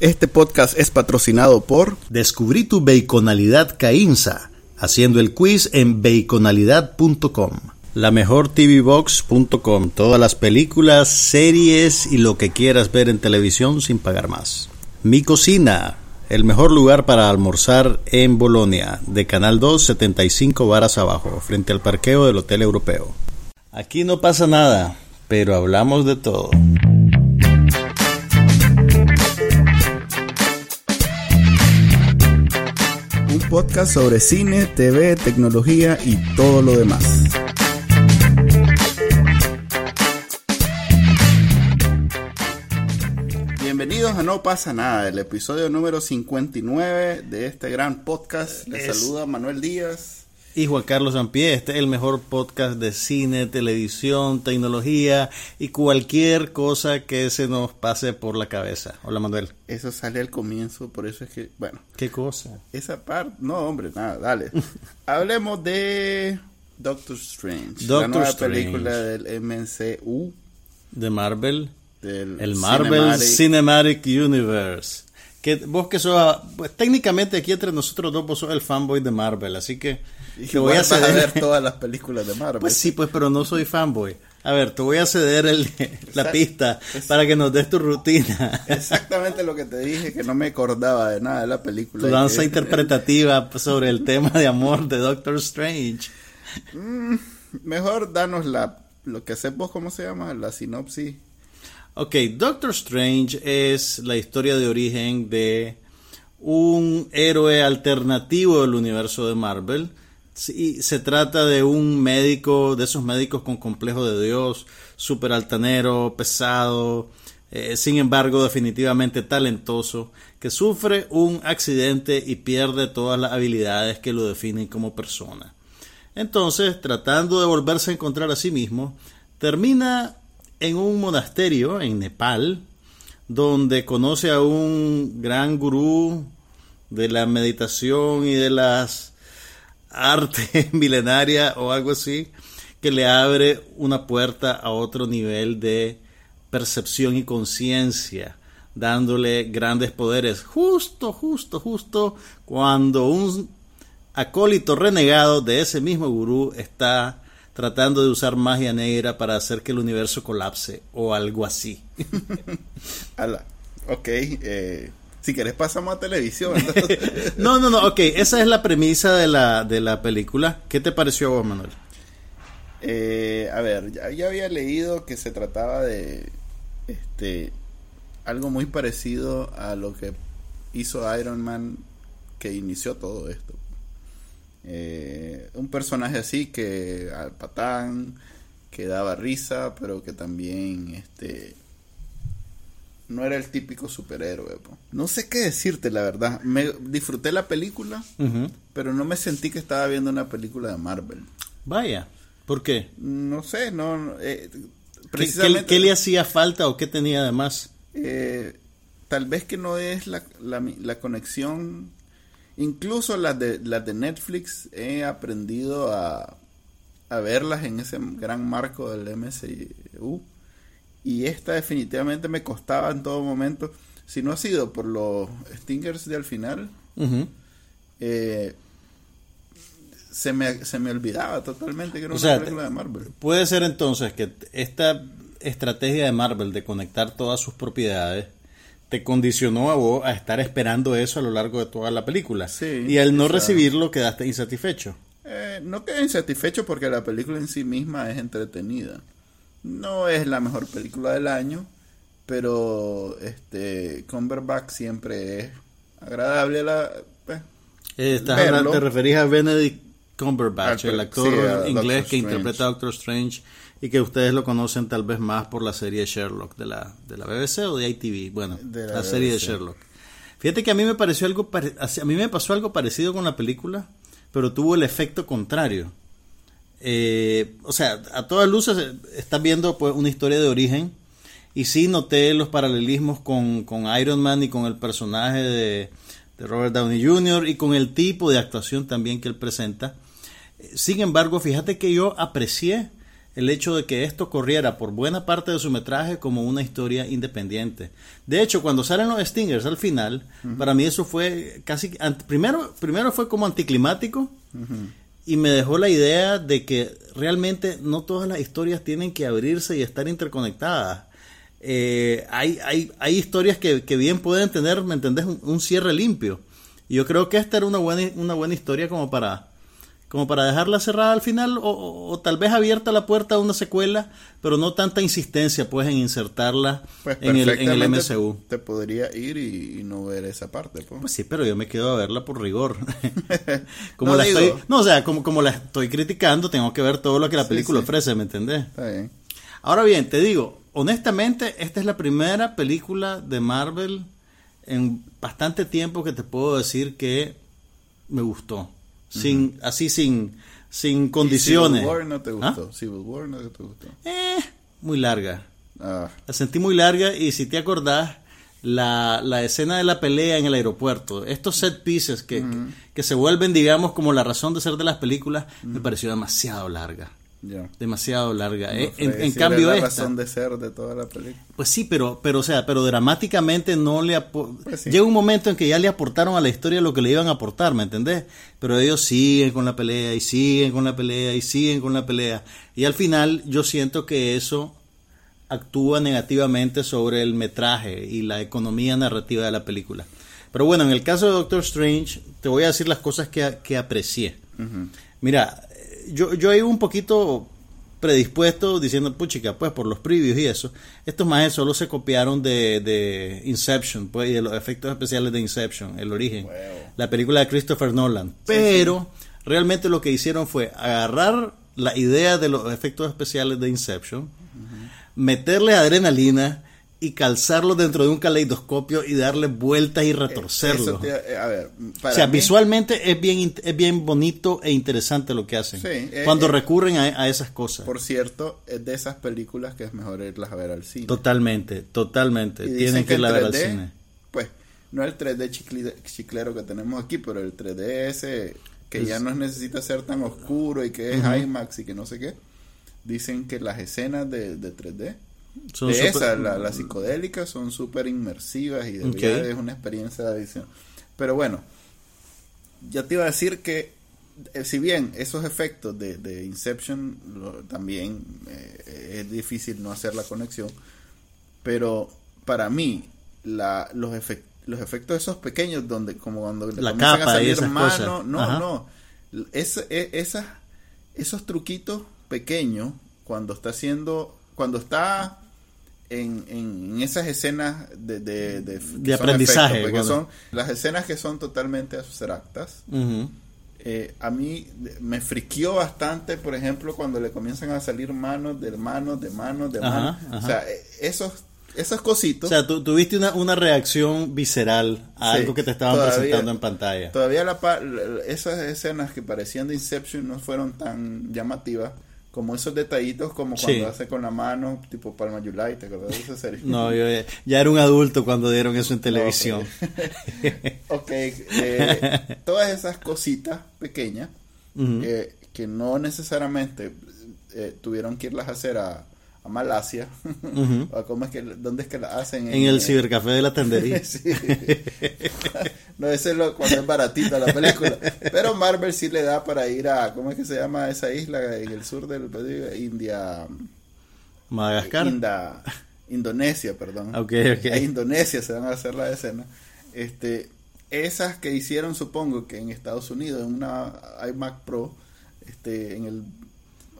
Este podcast es patrocinado por Descubrí tu baconalidad Caínza haciendo el quiz en baconalidad.com. La mejor TVBox.com. Todas las películas, series y lo que quieras ver en televisión sin pagar más. Mi cocina. El mejor lugar para almorzar en Bolonia, de Canal 2, 75 varas abajo, frente al parqueo del Hotel Europeo. Aquí no pasa nada, pero hablamos de todo. Podcast sobre cine, TV, tecnología y todo lo demás. Bienvenidos a No pasa nada, el episodio número 59 de este gran podcast. Les Es- saluda Manuel Díaz. Y Juan Carlos Ampie, este es el mejor podcast de cine, televisión, tecnología y cualquier cosa que se nos pase por la cabeza. Hola Manuel. Eso sale al comienzo, por eso es que, bueno, ¿Qué cosa? esa parte, no hombre, nada, dale. Hablemos de Doctor Strange, la Doctor nueva Strange. película del MCU, De Marvel. del El Marvel Cinematic- Cinematic Universe. Que vos que sos, pues técnicamente aquí entre nosotros dos vos sos el fanboy de Marvel, así que te voy a vas a ceder. ver todas las películas de Marvel. Pues sí, pues, pero no soy fanboy. A ver, te voy a ceder el- la pista para que nos des tu rutina. Exactamente lo que te dije, que no me acordaba de nada de la película. Tu danza que- interpretativa sobre el tema de amor de Doctor Strange. Mejor danos la, lo que haces vos, ¿cómo se llama? La sinopsis. Ok, Doctor Strange es la historia de origen de un héroe alternativo del universo de Marvel. Sí, se trata de un médico, de esos médicos con complejo de Dios, súper altanero, pesado, eh, sin embargo definitivamente talentoso, que sufre un accidente y pierde todas las habilidades que lo definen como persona. Entonces, tratando de volverse a encontrar a sí mismo, termina en un monasterio en Nepal, donde conoce a un gran gurú de la meditación y de las artes milenarias o algo así, que le abre una puerta a otro nivel de percepción y conciencia, dándole grandes poderes, justo, justo, justo cuando un acólito renegado de ese mismo gurú está tratando de usar magia negra para hacer que el universo colapse o algo así. Ala. Ok, eh, si querés pasamos a televisión. No, no, no, ok, esa es la premisa de la, de la película. ¿Qué te pareció a vos, Manuel? Eh, a ver, ya, ya había leído que se trataba de este algo muy parecido a lo que hizo Iron Man que inició todo esto. Eh, un personaje así que al patán, que daba risa, pero que también este no era el típico superhéroe. po. No sé qué decirte, la verdad. Me disfruté la película, pero no me sentí que estaba viendo una película de Marvel. Vaya, ¿por qué? No sé, no. eh, ¿Qué, precisamente. qué- qué le hacía falta o qué tenía de más? eh, tal vez que no es la, la, la conexión. Incluso las de, las de Netflix he aprendido a, a verlas en ese gran marco del MCU. Y esta definitivamente me costaba en todo momento. Si no ha sido por los Stingers de al final, eh, se, me, se me olvidaba totalmente que era O una sea, película de Marvel. Puede ser entonces que esta estrategia de Marvel de conectar todas sus propiedades te condicionó a vos a estar esperando eso a lo largo de toda la película. Sí, y al no o sea- recibirlo quedaste insatisfecho. Eh, no quedé insatisfecho porque la película en sí misma es entretenida. No es la mejor película del año, pero este Cumberbatch siempre es agradable a la eh, Eh, estás Verlo. hablando- te referís a Benedict Cumberbatch, Al- el actor sí, inglés que Strange. interpreta a Doctor Strange y que ustedes lo conocen tal vez más por la serie Sherlock de la, de la BBC o de ITV. Bueno, De la, la serie de. Sherlock. Fíjate que a mí me pareció algo pare- a mí me pasó algo parecido con la película, pero tuvo el efecto contrario. Eh, o sea, a todas luces eh, estás viendo pues una historia de origen y sí noté los paralelismos con, con Iron Man y con el personaje de, de Robert Downey Jr. y con el tipo de actuación también que él presenta. Eh, Sin embargo, fíjate que yo aprecié el hecho de que esto corriera por buena parte de su metraje como una historia independiente. De hecho, cuando salen los Stingers al final, para mí eso fue casi... Primero, primero fue como anticlimático y me dejó la idea de que realmente no todas las historias tienen que abrirse y estar interconectadas. Eh, hay, hay, hay historias que, bien pueden tener, ¿me entendés?, un, cierre limpio. Y yo creo que esta era una buena, una buena historia como para, como para dejarla cerrada al final o, tal vez abierta la puerta a una secuela, pero no tanta insistencia pues en insertarla pues en, el, en el MCU. Te podría ir y, no ver esa parte. Pues. pues. sí, pero yo me quedo a verla por rigor. como no, la estoy, no, o sea, como, como la estoy criticando, tengo que ver todo lo que la película ofrece, ¿me entendés? Está bien. Ahora bien, te digo, honestamente, esta es la primera película de Marvel en bastante tiempo que te puedo decir que me gustó. Sin, así sin, sin condiciones. Civil War no te ¿Ah? gustó. Civil War no te gustó. Eh, muy larga. Ah. La sentí muy larga y si te acordás, la, la, escena de la pelea en el aeropuerto, estos set pieces que, que, se vuelven, digamos, como la razón de ser de las películas, me pareció demasiado larga. Demasiado larga. Eh, en, cambio, la razón de ser de toda la película. Pues sí, pero, pero, o sea, pero dramáticamente no le pues llega un momento en que ya le aportaron a la historia lo que le iban a aportar, ¿me entendés? Pero ellos siguen con la pelea y siguen con la pelea y siguen con la pelea. Y al final yo siento que eso actúa negativamente sobre el metraje y la economía narrativa de la película. Pero bueno, en el caso de Doctor Strange, te voy a decir las cosas que, que aprecié. Mira, yo, yo iba un poquito predispuesto diciendo, puchica, pues por los previews y eso, estos más solo se copiaron de, de, Inception, pues, y de los efectos especiales de Inception, el origen, la película de Christopher Nolan. Pero realmente lo que hicieron fue agarrar la idea de los efectos especiales de Inception, meterle adrenalina y calzarlo dentro de un caleidoscopio y darle vueltas y retorcerlo. Eh, o sea, visualmente es bien, es bien bonito e interesante lo que hacen. cuando recurren a, esas cosas. Por cierto, es de esas películas que es mejor irlas a ver al cine. Totalmente, totalmente. Tienen que, irlas a ver al cine. Pues, no el 3D chiclero que tenemos aquí, pero el 3D ese que ya no necesita ser tan oscuro y que es IMAX y que no sé qué. Dicen que las escenas de, de 3D de esas, las psicodélicas son súper inmersivas y de es una experiencia de adición. Pero bueno, ya te iba a decir que eh, si bien esos efectos de, Inception también eh, es difícil no hacer la conexión, pero para mí la, los, los efectos esos pequeños donde como cuando la capa a salir no, no, es, esas, esos truquitos pequeños cuando está haciendo, cuando está en, en, esas escenas de, de, de, aprendizaje. porque son las escenas que son totalmente abstractas. Eh, a mí me friquió bastante, por ejemplo, cuando le comienzan a salir manos de manos, de manos, de manos. O sea, eh, esos, esos cositos. O sea, tú tuviste una, una reacción visceral a algo que te estaban presentando en pantalla. Todavía la, esas escenas que parecían de Inception no fueron tan llamativas como esos detallitos como cuando hace con la mano, tipo Palma Yulai, ¿te acuerdas de esa serie? No, yo ya, era un adulto cuando dieron eso en televisión. ok, eh, todas esas cositas pequeñas eh, que no necesariamente eh, tuvieron que irlas a hacer a, a Malasia, cómo es que, ¿dónde es que la hacen? En, el cibercafé de la tendería. sí. no, ese es lo, cuando es baratita la película. Pero Marvel sí le da para ir a, ¿cómo es que se llama esa isla en el sur del India? Madagascar. Indonesia, perdón. Okay, okay. A Indonesia se van a hacer la escena. Este, esas que hicieron, supongo que en Estados Unidos, en una iMac Pro, este, en el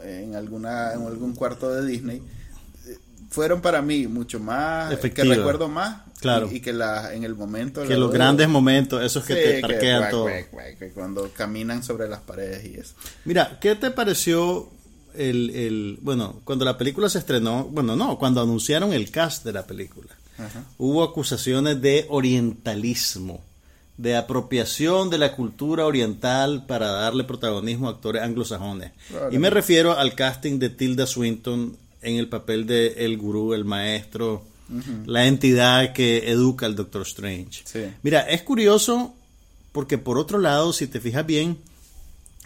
en alguna en algún cuarto de Disney fueron para mí mucho más que recuerdo más claro. y, que la en el momento que los grandes momentos esos que te parquean todo. cuando caminan sobre las paredes y eso. Mira qué te pareció el, el bueno cuando la película se estrenó bueno no cuando anunciaron el cast de la película. Hubo acusaciones de orientalismo de apropiación de la cultura oriental para darle protagonismo a actores anglosajones. Y me refiero al casting de Tilda Swinton en el papel de el gurú, el maestro, la entidad que educa al Doctor Strange. Mira, es curioso porque por otro lado, si te fijas bien,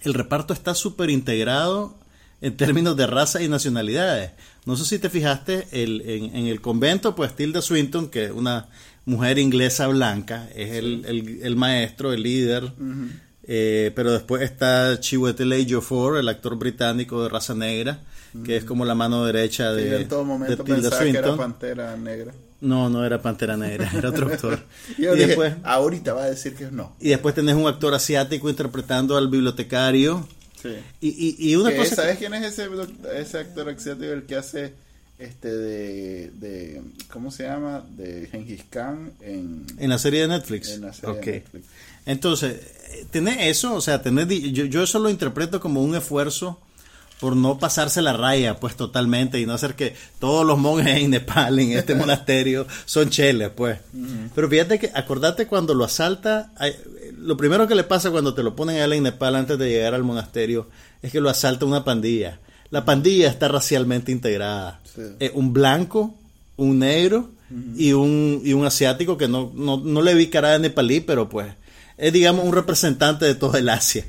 el reparto está súper integrado en términos de raza y nacionalidades. No sé si te fijaste, el, en, en el convento, pues Tilda Swinton, que es una mujer inglesa blanca, es el, el, el maestro, el líder. Eh, pero después está Chiwetel Ejiofor, el actor británico de raza negra, que es como la mano derecha de, en todo de momento Tilda pensaba que era Swinton. Pantera Negra. No, no era Pantera Negra, era otro actor. Y yo y, dije, después, ahorita va a decir que no. y después tenés un actor asiático interpretando al bibliotecario. Sí. Y, y, y una cosa... ¿Sabes quién es ese, ese actor asiático el que hace este de, de ¿cómo se llama? De Genghis Khan en, En la serie de Netflix. en la serie de Netflix. Entonces, tener eso, o sea, tener, di- yo, yo eso lo interpreto como un esfuerzo por no pasarse la raya, pues totalmente, y no hacer que todos los monjes en Nepal, en este monasterio, son cheles, pues. Pero fíjate que, acordate cuando lo asalta, lo primero que le pasa cuando te lo ponen a él en Nepal antes de llegar al monasterio, es que lo asalta una pandilla. La pandilla está racialmente integrada. Sí. Eh, un blanco, un negro y, un, y un asiático que no, no, no le vi cara de nepalí, pero pues es digamos un representante de todo el Asia.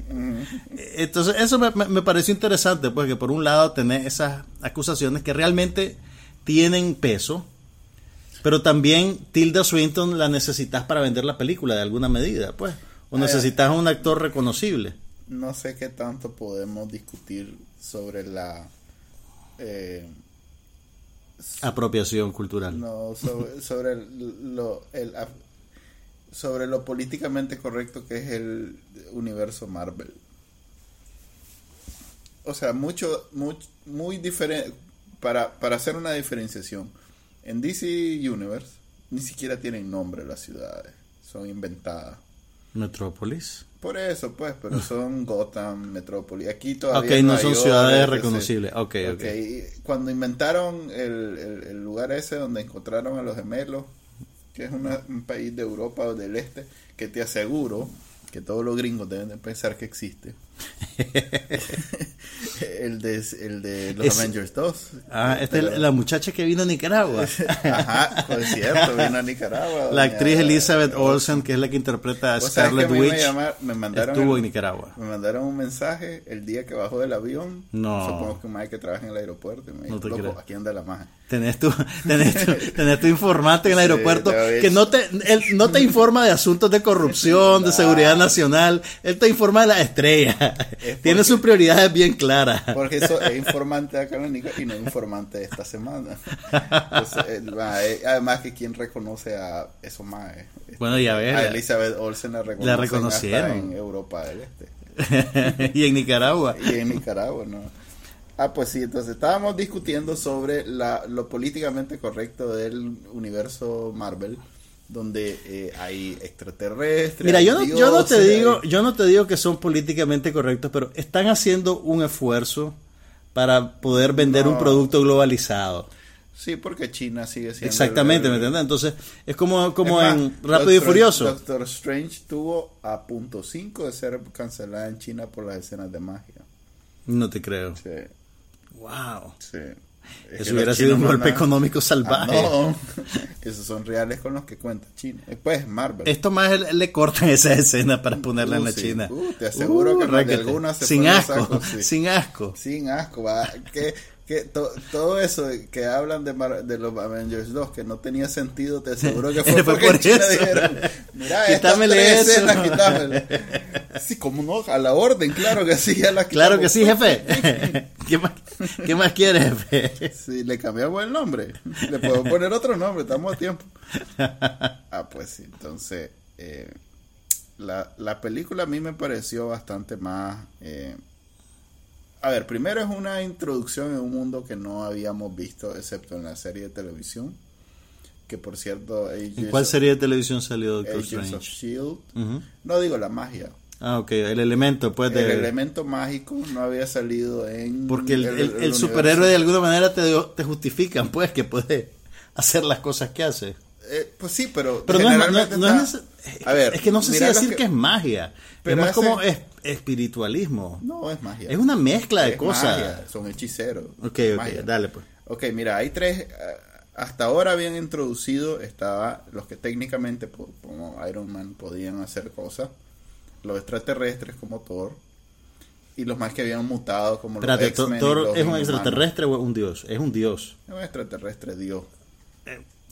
Entonces eso me, me- pareció interesante, pues que por un lado tener esas acusaciones que realmente tienen peso, pero también Tilda Swinton la necesitas para vender la película de alguna medida, pues. O necesitas un actor reconocible. No sé qué tanto podemos discutir sobre la eh, Apropiación cultural. no sobre, sobre el- lo el af- sobre lo políticamente correcto que es el universo Marvel. O sea, mucho, muy, muy diferente para, para hacer una diferenciación. En DC Universe ni siquiera tienen nombre las ciudades, son inventadas. Metrópolis. Por eso, pues, pero son Gotham, Metrópolis. Aquí todavía. Ok, no Nueva son ciudades reconocibles. Ok, ok. Ok, Cuando inventaron el, el- el lugar ese donde encontraron a los gemelos, que es una- un país de Europa o del este, que te aseguro que todos los gringos deben de pensar que existe. el, de, el de los Es- Avengers 2. Ah, esta es la, la muchacha que vino a Nicaragua. Ajá, pues cierto, vino a Nicaragua. La actriz Elizabeth Olsen, que es la que interpreta a ¿Vos sabés que Scarlet Witch, me, llama- me mandaron estuvo el- en Nicaragua. Me mandaron un mensaje el día que bajó del avión. No. Supongo que un mae que trabaja en el aeropuerto. Y me dijo, No te "Loco, creo. aquí anda la maja. Tenés tu, tenés tu, tenés tu informante en el aeropuerto que no te, él no te informa de asuntos de corrupción, de seguridad nacional, él te informa de las estrellas. Tiene sus prioridades bien claras. Porque eso es informante de Nicaragua y no es informante de esta semana. Entonces, el mae- además que quien reconoce a esos maes. Bueno, ya ves. A Elizabeth Olsen la La reconocieron. hasta en Europa del Este. y en Nicaragua. Y en Nicaragua, ¿no? Ah, pues sí, entonces estábamos discutiendo sobre la, lo políticamente correcto del universo Marvel, donde eh, hay extraterrestres. Mira, yo no, yo no te dioses, digo, hay- yo no te digo que son políticamente correctos, pero están haciendo un esfuerzo para poder vender un No. producto globalizado. Sí, porque China sigue siendo... Exactamente, el- ¿me entiendes? Entonces, es como, como Es más, en Rápido y Doctor- Furioso. Doctor Strange tuvo a punto 5 de ser cancelada en China por las escenas de magia. No te creo. Sí, Wow. sí. Es que Eso hubiera sido un golpe no- económico Ah, salvaje. no, esos son reales con los que cuenta China. Pues Marvel. Esto más le, le cortan esa escena para ponerla en Uh, la sí. China. Uh, te aseguro que más de raquete. alguna se Sin asco, saco, sí. sin asco. Sin asco, va. Que, que to- todo eso que hablan de, Mar- de los Avengers 2 que no tenía sentido, te aseguro que fue porque por en China eso. dijeron, mira, estas Quítamele tres eso". escenas, quítamele. Sí, como no, a la orden, claro que sí, ya la Claro que sí, jefe. ¿Qué más, qué más quieres, jefe? Sí, le cambiamos el nombre. Le podemos poner otro nombre, estamos a tiempo. Ah, pues sí, entonces eh, la, la película a mí me pareció bastante más... eh, a ver, primero es una introducción en un mundo que no habíamos visto, excepto en la serie de televisión. Que por cierto... ¿En cuál serie de televisión salió Doctor Agents of Strange? Shield. Ujú. E No digo la magia. Ah, ok, el elemento, pues, El de... elemento mágico no había salido en... Porque el, el- el superhéroe de alguna manera te, te justifican, pues, que puede hacer las cosas que hace. Eh, pues sí, pero... Pero no es, no- generalmente no está- es neces- A ver, es que no sé si decir que... es magia. Pero es más ese- como es, espiritualismo. No, es magia. Es una mezcla de cosas. magia, Son hechiceros. Ok, ok, Magia. dale pues. Ok, mira, hay tres. eh, hasta ahora habían introducido, estaba los que técnicamente, como Iron Man, podían hacer cosas. Los extraterrestres como Thor. Y los más que habían mutado como Espérate, los Thor- Thor los es un extraterrestre o es un dios? Es un dios. Es un extraterrestre, Dios.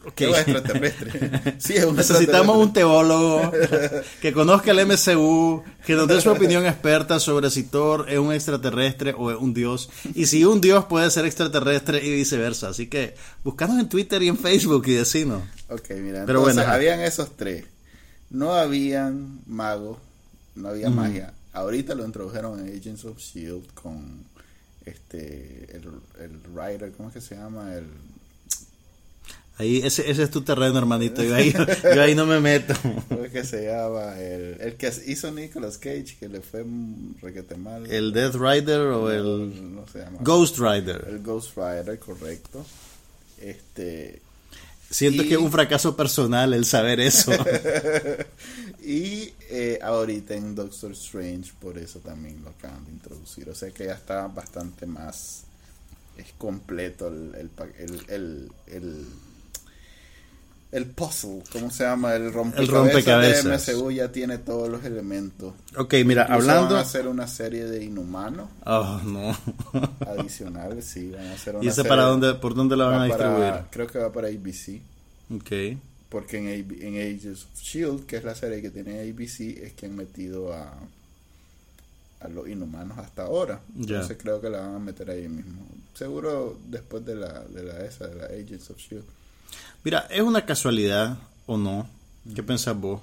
Ok. Es un extraterrestre. sí, es un Necesitamos un teólogo que conozca el MCU, que nos dé su opinión experta sobre si Thor es un extraterrestre o es un dios. Y si un dios puede ser extraterrestre y viceversa. Así que buscanos en Twitter y en Facebook y decinos. Ok, mira, Pero entonces bueno, habían esos tres. No habían magos, no había magia. Ahorita lo introdujeron en Agents of Shield con este el, el writer, ¿cómo es que se llama? El Ahí, ese, ese es tu terreno, hermanito. Yo ahí, yo ahí no me meto. ¿cómo es que se llama? El, el que hizo Nicolas Cage, que le fue mm, requete mal. ¿El Death Rider o el no se llama. Ghost Rider? El Ghost Rider, correcto. Este Siento Y- que es un fracaso personal el saber eso. y eh, ahorita en Doctor Strange, por eso también lo acaban de introducir. O sea que ya está bastante más es completo el, el, pa- el, el, el, el puzzle, ¿cómo se llama? El rompecabezas, rompecabezas. de MCU ya tiene todos los elementos. ok, mira, Incluso hablando... Van a hacer una serie de inhumanos Oh, no. adicionales, sí, van a hacer una ¿Y ese serie- para dónde, por dónde la van a para- distribuir? creo que va para ABC. Ok. Porque en, en Agents of Shield, que es la serie que tiene ABC, es que han metido a, a los inhumanos hasta ahora. Entonces creo que la van a meter ahí mismo. Seguro después de la, de la esa, de la Agents of Shield. Mira, ¿es una casualidad o no? ¿Qué pensás vos?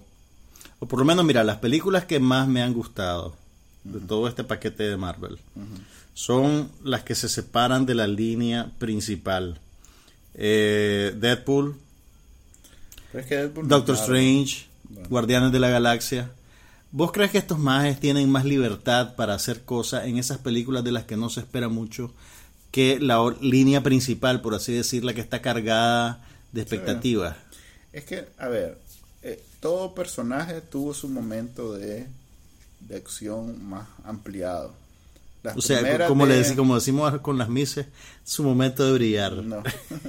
O por lo menos, mira, las películas que más me han gustado de todo este paquete de Marvel son las que se separan de la línea principal. Eh, Deadpool, Pero es que Deadpool no Doctor. Strange, Bueno. Guardianes de la Galaxia. ¿Vos crees que estos mages tienen más libertad para hacer cosas en esas películas de las que no se espera mucho que la línea principal, por así decirla, que está cargada de expectativas? Es que, a ver, eh, todo personaje tuvo su momento de, de acción más ampliado. Las O sea, como, le de- dec- como decimos con las mises, su momento de brillar. No.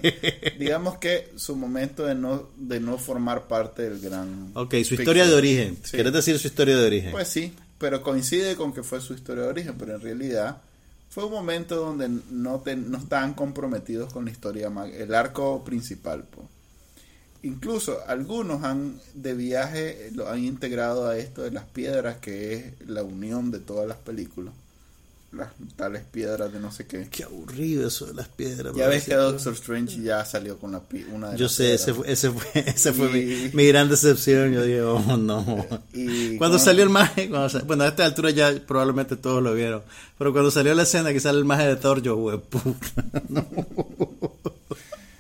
Digamos que su momento de no, de no formar parte del gran. Ok, su historia de origen. Sí. ¿Quieres decir su historia de origen? Pues sí, pero coincide con que fue su historia de origen, pero en realidad fue un momento donde no, te- no comprometidos con la historia, el arco principal. Incluso algunos han de viaje lo han integrado a esto de las piedras, que es la unión de todas las películas. Las tales piedras de no sé qué. Qué aburrido eso de las piedras. Ya ves que Doctor Strange ya salió con la pi- una de Yo las sé, ese piedras. fue, ese fue, ese fue mi, Y- mi gran decepción. Yo dije, oh no. Y Cuando salió el maje, cuando bueno, a esta altura ya probablemente todos lo vieron. Pero cuando salió la escena que sale el maje de Thor, yo, puta.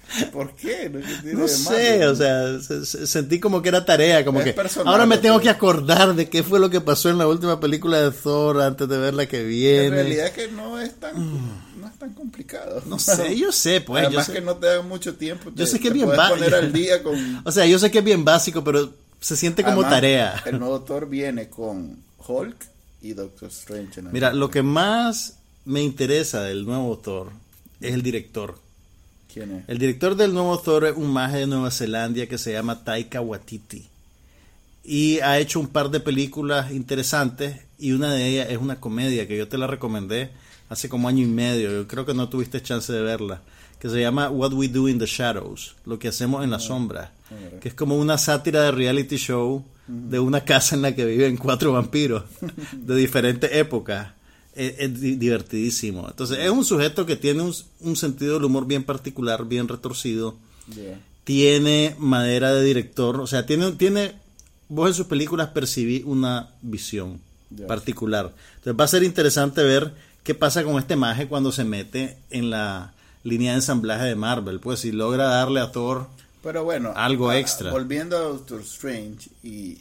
¿Por qué? No, ¿Qué tiene No de sé, o sea, se- se- sentí como que era tarea, como Es que personal, ahora me tengo que acordar de qué fue lo que pasó en la última película de Thor antes de ver la que En viene. realidad que no es tan, no es tan complicado. No sé, yo sé, pues. Además yo sé. que no te da mucho tiempo. Yo sé que es bien día con... O sea, yo sé que es bien básico, pero se siente como Además, tarea. El nuevo Thor viene con Hulk y Doctor Strange. en Mira, lo que más me interesa del nuevo Thor es el director. ¿Quién es? El director del nuevo Thor es un maje de Nueva Zelanda que se llama Taika Waititi. Y ha hecho un par de películas interesantes y una de ellas es una comedia que yo te la recomendé hace como año y medio. Yo creo que no tuviste chance de verla. Que se llama What We Do in the Shadows, lo que hacemos en la sombra. mira. Que es como una sátira de reality show de una casa en la que viven cuatro vampiros de diferentes épocas. Es, es di- divertidísimo. Entonces, es un sujeto que tiene un, un sentido del humor bien particular, bien retorcido. Yeah. Tiene madera de director, o sea, tiene, tiene vos en sus películas percibí una visión particular. Entonces, va a ser interesante ver qué pasa con este maje cuando se mete en la línea de ensamblaje de Marvel. Pues, si logra darle a Thor Pero bueno, Algo a- extra. Volviendo a Doctor Strange y,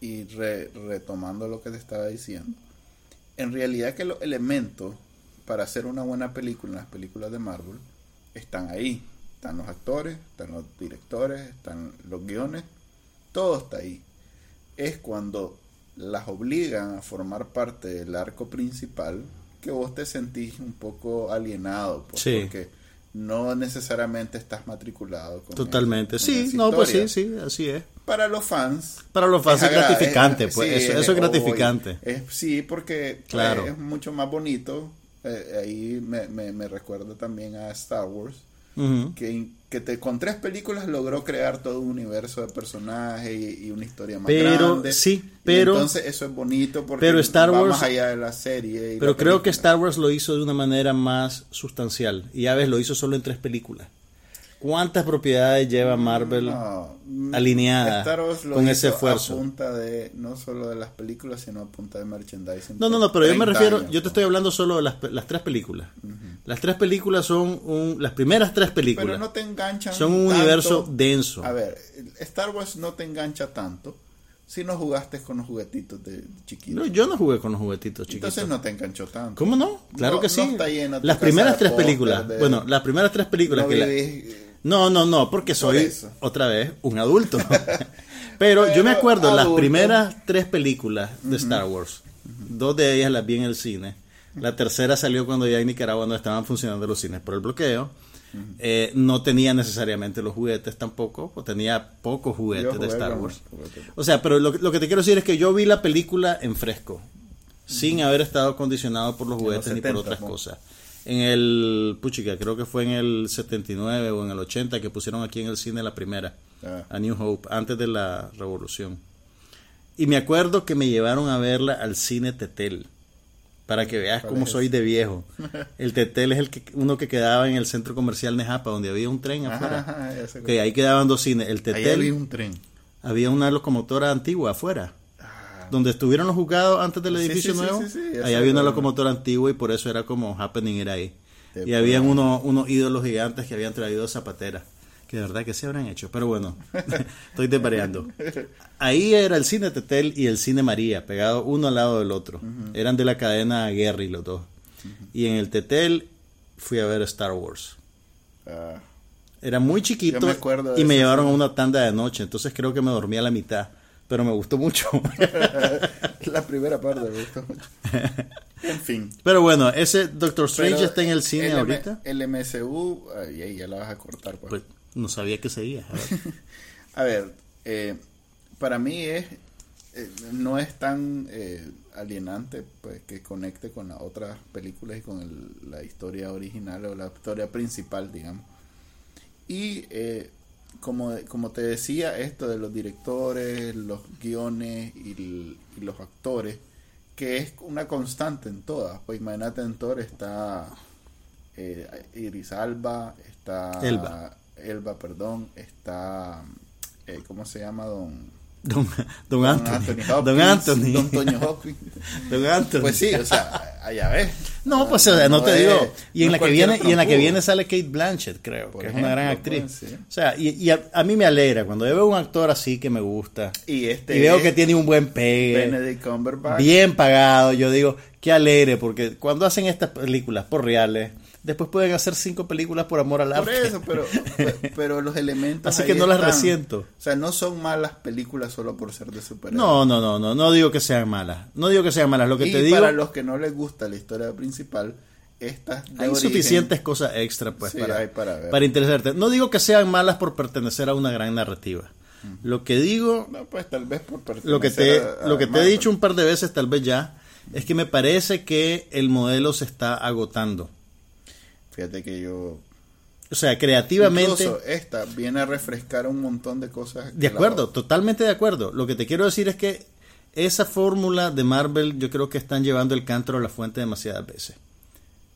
y re- retomando lo que te estaba diciendo, en realidad que los elementos para hacer una buena película en las películas de Marvel están ahí. Están los actores, están los directores, están los guiones, todo está ahí. Es cuando las obligan a formar parte del arco principal que vos te sentís un poco alienado, pues, Sí. porque no necesariamente estás matriculado. Con Totalmente, con sí, no, pues sí, sí, así es. Para los fans. Para los fans es, gratificante, eh, pues sí, eso, es- eso es gratificante. es- sí, porque Claro. es mucho más bonito. Eh, ahí me, me, me recuerda también a Star Wars. Que, que te, con tres películas logró crear todo un universo de personajes y, y una historia más Pero, grande. sí, Y pero- entonces eso es bonito porque pero Star va más allá de la serie. y Pero la creo que. Star Wars lo hizo de una manera más sustancial. Y ya ves, lo hizo solo en tres películas. ¿Cuántas propiedades lleva Marvel? No, mm, alineada Star Wars lo con ese esfuerzo. A punta de, no solo de las películas, sino a punta de merchandising. No, no, no, pero yo me 30 refiero, años, yo te estoy hablando solo de las, las tres películas. Las tres películas son un, las primeras tres películas. Pero no te enganchan. son un tanto. universo denso. A ver, Star Wars no te engancha tanto si no jugaste con los juguetitos de chiquitos. No, yo no jugué con los juguetitos, chiquitos. Entonces no te enganchó tanto. ¿Cómo no? Claro No- que sí. no está llena tu las primeras tres películas. de- Bueno, las primeras tres películas que la- eh, No, no, no, porque soy otra vez un adulto. Pero, yo me acuerdo las adulto. primeras tres películas de Star Wars. Dos de ellas las vi en el cine. La tercera salió cuando ya en Nicaragua no estaban funcionando los cines por el bloqueo. Eh, no tenía necesariamente los juguetes tampoco, o tenía pocos juguetes de Star Wars. O sea, pero lo, lo que te quiero decir es que yo vi la película en fresco, sin haber estado condicionado por los juguetes ni por 70, otras ¿no? cosas. En el, puchica, creo que fue en el 79 o en el 80 que pusieron aquí en el cine la primera, Ah. A New Hope, antes de la revolución. Y me acuerdo que me llevaron a verla al cine Tetel, para que veas ¿Cuál cómo es soy de viejo. El Tetel es el que, uno que quedaba en el centro comercial Nejapa, donde había un tren afuera. Ajá, ajá, Ok, ahí quedaban dos cines. El Ahí Tetel, había un tren. había una locomotora antigua afuera. Donde estuvieron los juzgados antes del edificio sí, sí, nuevo, ahí había una locomotora antigua y por eso era como happening ir ahí. Y habían unos, unos ídolos gigantes que habían traído zapateras. Que de verdad que se habrán hecho. Pero bueno, estoy desvariando. Ahí era el cine Tetel y el cine María, pegados uno al lado del otro. Eran de la cadena Guerri los dos. Y en el Tetel fui a ver Star Wars. ah, Era muy chiquito me y me llevaron a una tanda de noche. Entonces creo que me dormí a la mitad. Pero me gustó mucho. la primera parte me gustó mucho. En fin. Pero bueno, ese Doctor Strange Pero está en el cine M- ahorita. El MCU, ay, ay, ya la vas a cortar. Pues. Pues no sabía que seguía. A ver. A ver, eh, para mí es eh, no es tan eh, alienante pues que conecte con las otras películas y con el- la historia original o la historia principal, digamos. Y eh, como, como te decía, esto de los directores, los guiones y, el- y los actores, que es una constante en todas. Pues imagínate en Thor está eh, Iris Alba, está Elba. Elba, perdón, está eh, ¿cómo se llama? Don Don, don Anthony. Hopkins, Don Anthony. Don Toño Hopkins. Don Anthony. Pues sí, o sea, allá ves. No, pues o sea, no, te es- digo. Y en no la que viene, y en la que viene sale Kate Blanchett, creo, Por que es una gran ejemplo, actriz. pues, sí. O sea, y, y a, a mí me alegra cuando yo veo un actor así que me gusta Y este y veo que tiene un buen pegue, Benedict Cumberbatch. bien pagado, yo digo, qué alegre, porque cuando hacen estas películas por reales, después pueden hacer cinco películas por amor al Por arte. eso, pero, pero los elementos. Así que no las resiento. O sea, no son malas películas solo por ser de superhéroes. No, no, no, no, no digo que sean malas. No digo que sean malas. Lo que y te digo, para los que no les gusta la historia principal, estas de hay origen- suficientes cosas extra pues Sí, para, para ver. interesarte. No digo que sean malas por pertenecer a una gran narrativa. Lo que digo, No, pues tal vez por lo que te, pertenecer a- a lo que te he dicho un par de veces, tal vez ya, es que me parece que el modelo se está agotando. Fíjate que yo. O sea, creativamente. Incluso esta viene a refrescar un montón de cosas. De acuerdo, totalmente de acuerdo. Lo que te quiero decir es que esa fórmula de Marvel yo creo que están llevando el cántaro a la fuente demasiadas veces.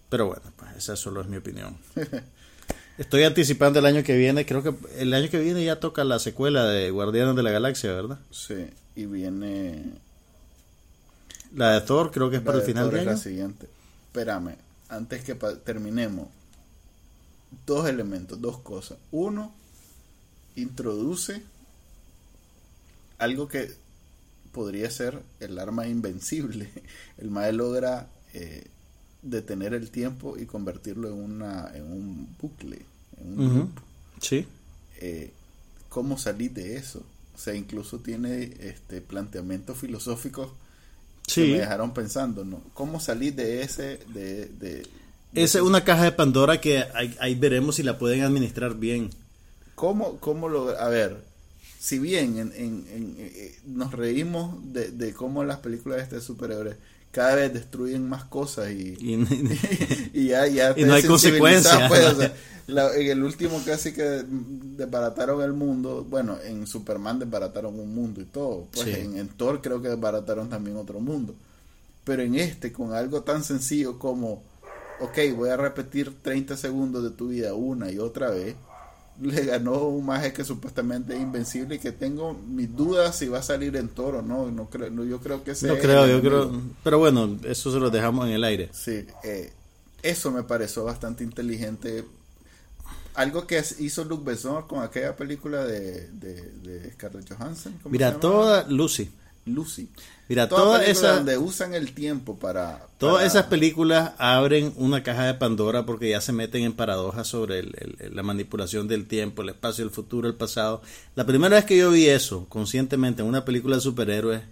Pero bueno, pues esa solo es mi opinión. Estoy anticipando el año que viene, creo que el año que viene ya toca la secuela de Guardianes de la Galaxia, ¿verdad? Sí, y viene. La de Thor creo que es la para el final Thor de es año. la siguiente. Espérame, antes que terminemos, dos elementos, dos cosas. Uno, introduce algo que podría ser el arma invencible. El Mae logra eh, detener el tiempo y convertirlo en, una, en un bucle, en un loop. Sí. Eh, ¿Cómo salir de eso? O sea, incluso tiene este planteamientos filosóficos que Sí. me dejaron pensando, ¿no? ¿Cómo salir de ese, de, de, Esa es una caja de Pandora que ahí, ahí veremos si la pueden administrar bien. ¿Cómo, cómo lo.? A ver, si bien en, en- en- eh, nos reímos de, de cómo las películas de este superhéroes cada vez destruyen más cosas y, Y- y ya, ya Y no hay consecuencias. pues, o sea, la- en el último casi que desbarataron el mundo, bueno, en Superman desbarataron un mundo y todo, pues Sí. en, en Thor creo que desbarataron también otro mundo, pero en este con algo tan sencillo como, ok, voy a repetir 30 segundos de tu vida una y otra vez, le ganó un maje que supuestamente es invencible y que tengo mis dudas si va a salir en Thor o no, no creo, no, yo creo que ese no creo, yo creo. Pero bueno, eso se lo dejamos en el aire. Sí, eh, eso me pareció bastante inteligente. Algo que hizo Luc Besson con aquella película de, de, de Scarlett Johansson. ¿cómo se Mira, toda Lucy. Lucy. Mira, Toda toda película esa, donde usan el tiempo para... todas para- esas películas abren una caja de Pandora porque ya se meten en paradojas sobre el- el- la manipulación del tiempo, el espacio, el futuro, el pasado. La primera vez que yo vi eso conscientemente en una película de superhéroes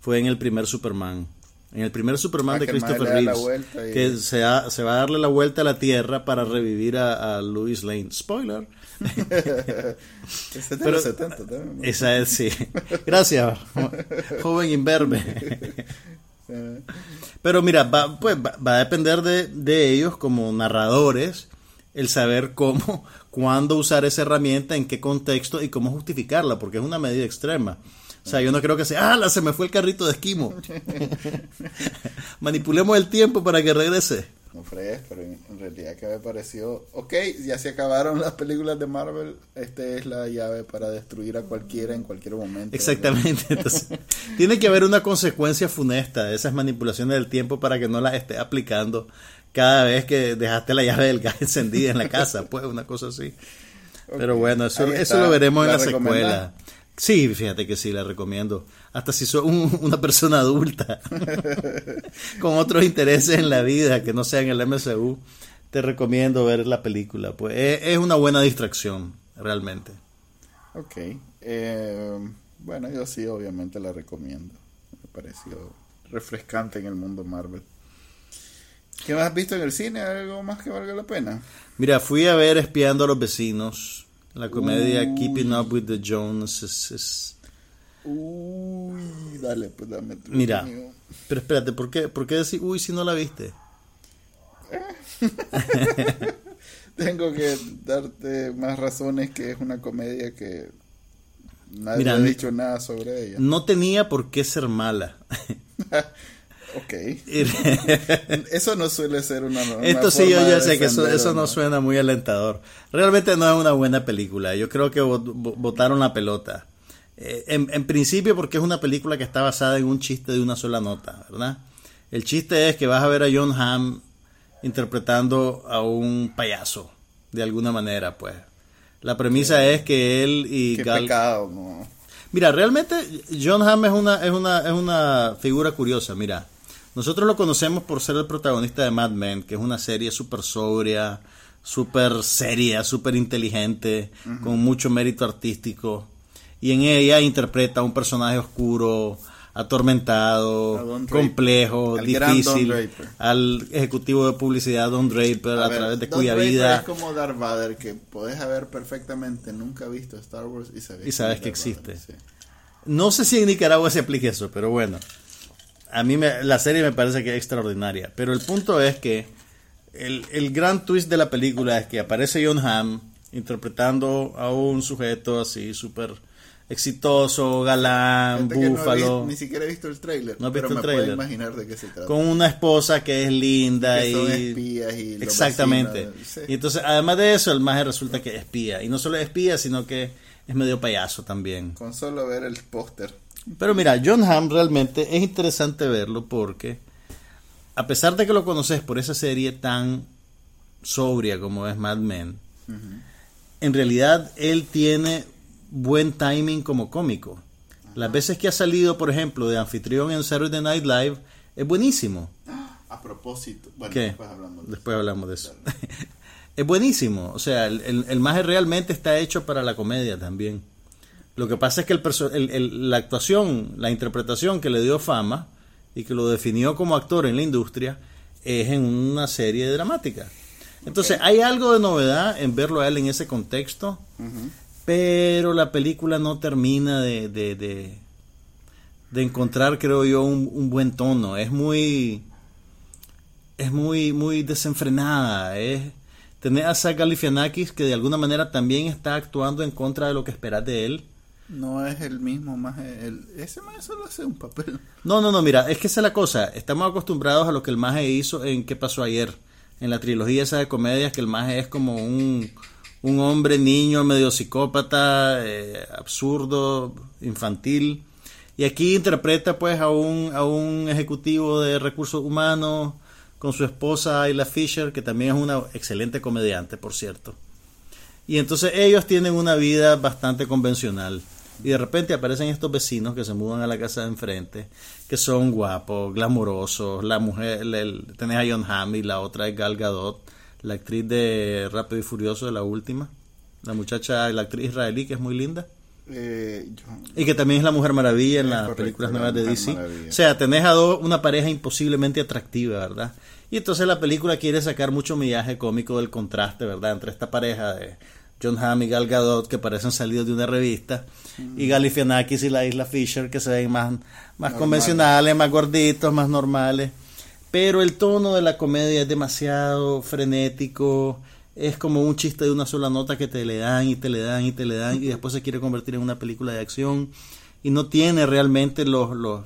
fue en el primer Superman. En el primer Superman Ah, de Christopher Reeves, y- que se, ha- se va a darle la vuelta a la Tierra para revivir a, a Louis Lane. Spoiler. Ese es de Pero- los 70 también, ¿no? Esa es, sí. Gracias, jo- joven imberbe. Eh, Pero mira, va, pues, va, va a depender de, de ellos como narradores el saber cómo, cuándo usar esa herramienta, en qué contexto y cómo justificarla, porque es una medida extrema. O sea, yo no creo que sea, ¡ah, se me fue el carrito de esquimo! Manipulemos el tiempo para que regrese. No fregues, pero en, realidad que me pareció... Ok, ya se acabaron las películas de Marvel. Esta es la llave para destruir a cualquiera en cualquier momento. Exactamente. Entonces, tiene que haber una consecuencia funesta de esas manipulaciones del tiempo para que no las esté aplicando cada vez que dejaste la llave del gas encendida en la casa, pues una cosa así. Pero bueno, eso, eso lo veremos en ¿La secuela. Sí, fíjate que sí, la recomiendo. Hasta si sos un- una persona adulta con otros intereses en la vida que no sean el MCU, te recomiendo ver la película. Pues es, es una buena distracción, realmente. Ok. eh, bueno, yo sí, obviamente la recomiendo. Me pareció refrescante en el mundo Marvel. ¿Qué más has visto en el cine? ¿Algo más que valga la pena? Mira, fui a ver Espiando a los Vecinos, la comedia Uy. Keeping Up with the Joneses. Uy, dale, pues dame tu Mira, amigo. pero espérate, ¿por qué, ¿por qué decir, uy, si no la viste? Tengo que darte más razones que es una comedia que nadie Mira, ha dicho nada sobre ella. No tenía por qué ser mala. Ok. Eso no suele ser una, una Esto sí, yo ya sé que eso, eso no ¿no? suena muy alentador. Realmente no es una buena película. Yo creo que botaron la pelota. Eh, en, en principio porque es una película que está basada en un chiste de una sola nota, ¿verdad? El chiste es que vas a ver a John Hamm interpretando a un payaso, de alguna manera, pues. La premisa es que él y Qué Gal... pecado, no. Mira, realmente John Hamm es una, es una, es una figura curiosa. Mira, nosotros lo conocemos por ser el protagonista de Mad Men, que es una serie súper sobria, súper seria, súper inteligente, con mucho mérito artístico. Y en ella interpreta a un personaje oscuro, atormentado, Draper. complejo, difícil, al ejecutivo de publicidad Don Draper, a, A ver, través de Don cuya Draper vida es como Darth Vader que podés haber perfectamente nunca visto Star Wars y sabes, Y sabes que Vader, existe. sí. No sé si en Nicaragua se aplica eso, pero bueno. A mí me- la serie me parece que es extraordinaria. Pero el punto es que el, el gran twist de la película es que aparece John Hamm interpretando a un sujeto así súper exitoso, galán, no búfalo, vi- ni siquiera he visto el trailer, No pero me puedo tráiler. imaginar de qué se trata. con una esposa que es linda Que y... son espías y Exactamente. vecinos, sí. Y entonces, además de eso, el maje resulta que es espía. Y no solo es espía, sino que es medio payaso también. Con solo ver el póster. Pero mira, John Hamm realmente es interesante verlo porque, a pesar de que lo conoces por esa serie tan sobria como es Mad Men, en realidad él tiene buen timing como cómico. Las veces que ha salido, por ejemplo, de anfitrión en Saturday Night Live, es buenísimo. A propósito, bueno, ¿Qué? después hablamos de Después hablamos de eso. es buenísimo. O sea, el, el, el maje realmente está hecho para la comedia también. Lo que pasa es que el perso- el- el- la actuación, la interpretación que le dio fama y que lo definió como actor en la industria, es en una serie dramática. Entonces, hay algo de novedad en verlo a él en ese contexto, pero la película no termina de, de, de, de encontrar, creo yo, un, un, buen tono. Es muy. Es muy, muy desenfrenada. Es, tener a Zach Galifianakis que de alguna manera también está actuando en contra de lo que esperas de él. No es el mismo más el, ese más solo hace un papel. No, no, no, mira, es que esa es la cosa. Estamos acostumbrados a lo que el maje hizo en ¿Qué pasó ayer? En la trilogía esa de comedias que el maje es como un, un hombre niño medio psicópata, eh, absurdo, infantil. Y aquí interpreta pues a un, a un ejecutivo de recursos humanos con su esposa Ayla Fisher, que también es una excelente comediante, por cierto. Y entonces ellos tienen una vida bastante convencional. Y de repente aparecen estos vecinos que se mudan a la casa de enfrente, que son guapos, glamurosos. La mujer, el, tenés a John Hamm y la otra es Gal Gadot, la actriz de Rápido y Furioso de la última. La muchacha, la actriz israelí que es muy linda. Eh, yo, Y que también es la Mujer Maravilla en las correcto, películas la nuevas de DC. Maravilla. O sea, tenés a dos, una pareja imposiblemente atractiva, ¿verdad? Y entonces la película quiere sacar mucho millaje cómico del contraste, ¿verdad? Entre esta pareja de John Hamm y Gal Gadot, que parecen salidos de una revista, y Galifianakis y la Isla Fisher, que se ven más, más convencionales, más gorditos, más normales. Pero el tono de la comedia es demasiado frenético, es como un chiste de una sola nota que te le dan y te le dan y te le dan, y después se quiere convertir en una película de acción, y no tiene realmente los, los,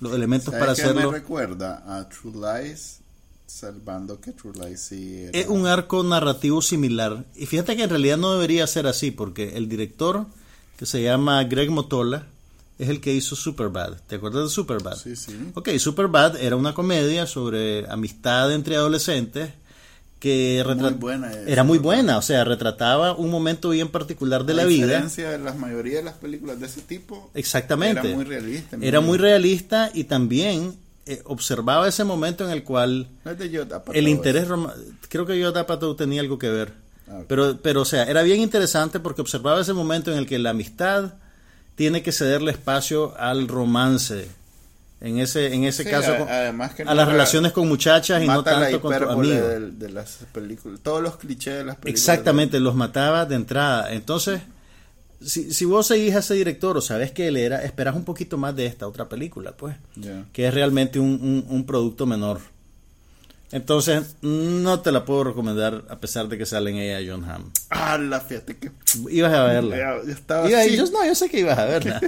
los elementos ¿sabes para hacerlo. me recuerda a True Lies, salvando que True Lies sí era- Es un arco narrativo similar. Y fíjate que en realidad no debería ser así, porque el director, que se llama Greg Motola, es el que hizo Superbad. ¿Te acuerdas de Superbad? Sí, sí. Ok, Superbad era una comedia sobre amistad entre adolescentes que Muy buena esa. era muy buena, o sea, retrataba un momento bien particular de A la vida. diferencia de la mayoría de las películas de ese tipo, Exactamente. era muy realista. Era muy realista y también eh, observaba ese momento en el cual No es de Judd Apatow, el interés creo que yo Apatow tenía algo que ver. Ah, pero pero o sea era bien interesante porque observaba ese momento en el que la amistad tiene que cederle espacio al romance en ese en ese Sí, caso a- que a las relaciones con muchachas y no tanto con hipérbole amigos de, de las películas, todos los clichés de las películas. exactamente los mataba de entrada. Entonces si, si vos seguís a ese director o sabes que él era esperas un poquito más de esta otra película pues Ya. que es realmente un, un- un producto menor. Entonces, no te la puedo recomendar a pesar de que sale en ella John Hamm. Ah, la fíjate que Ibas a verla. Ya, yo estaba Iba- así. yo, no, yo sé que ibas a verla.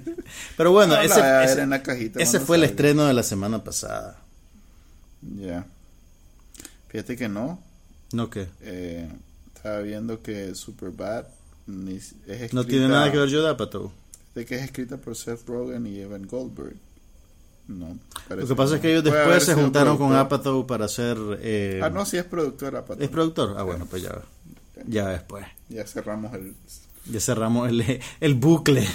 Pero bueno, No, ese, ese- en la cajita ese cuando fue el estreno de la semana pasada. Ya. Fíjate que no. ¿No qué? Eh, estaba viendo que Superbad es escrita, No tiene nada que ver yo Apatow. De que es escrita por Seth Rogen y Evan Goldberg. No. Lo que pasa es que ellos después se juntaron con. Apatow para hacer... eh, Ah, no, sí es productor Apatow. ¿Es productor? Ah, bueno, pues ya, ya después. Ya cerramos el. Ya cerramos el, el bucle.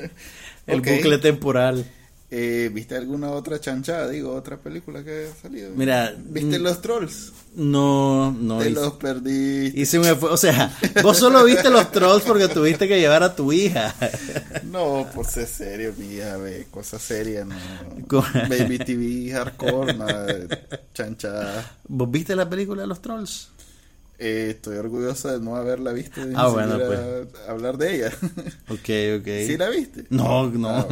el bucle temporal. Eh, ¿Viste alguna otra chanchada? Digo, otra película que ha salido. Mira, ¿Viste mm, los trolls? No, no. Te hice- los un esfu- O sea, vos solo viste los trolls porque tuviste que llevar a tu hija. No, por ser serio, mija, ve, cosa seria, no. Baby TV, hardcore, nada chanchada. ¿Vos viste la película de los trolls? Eh, estoy orgullosa de no haberla visto ni Ah, bueno, siquiera hablar de ella. Ok, ok. ¿Sí la viste? No, no. Ah,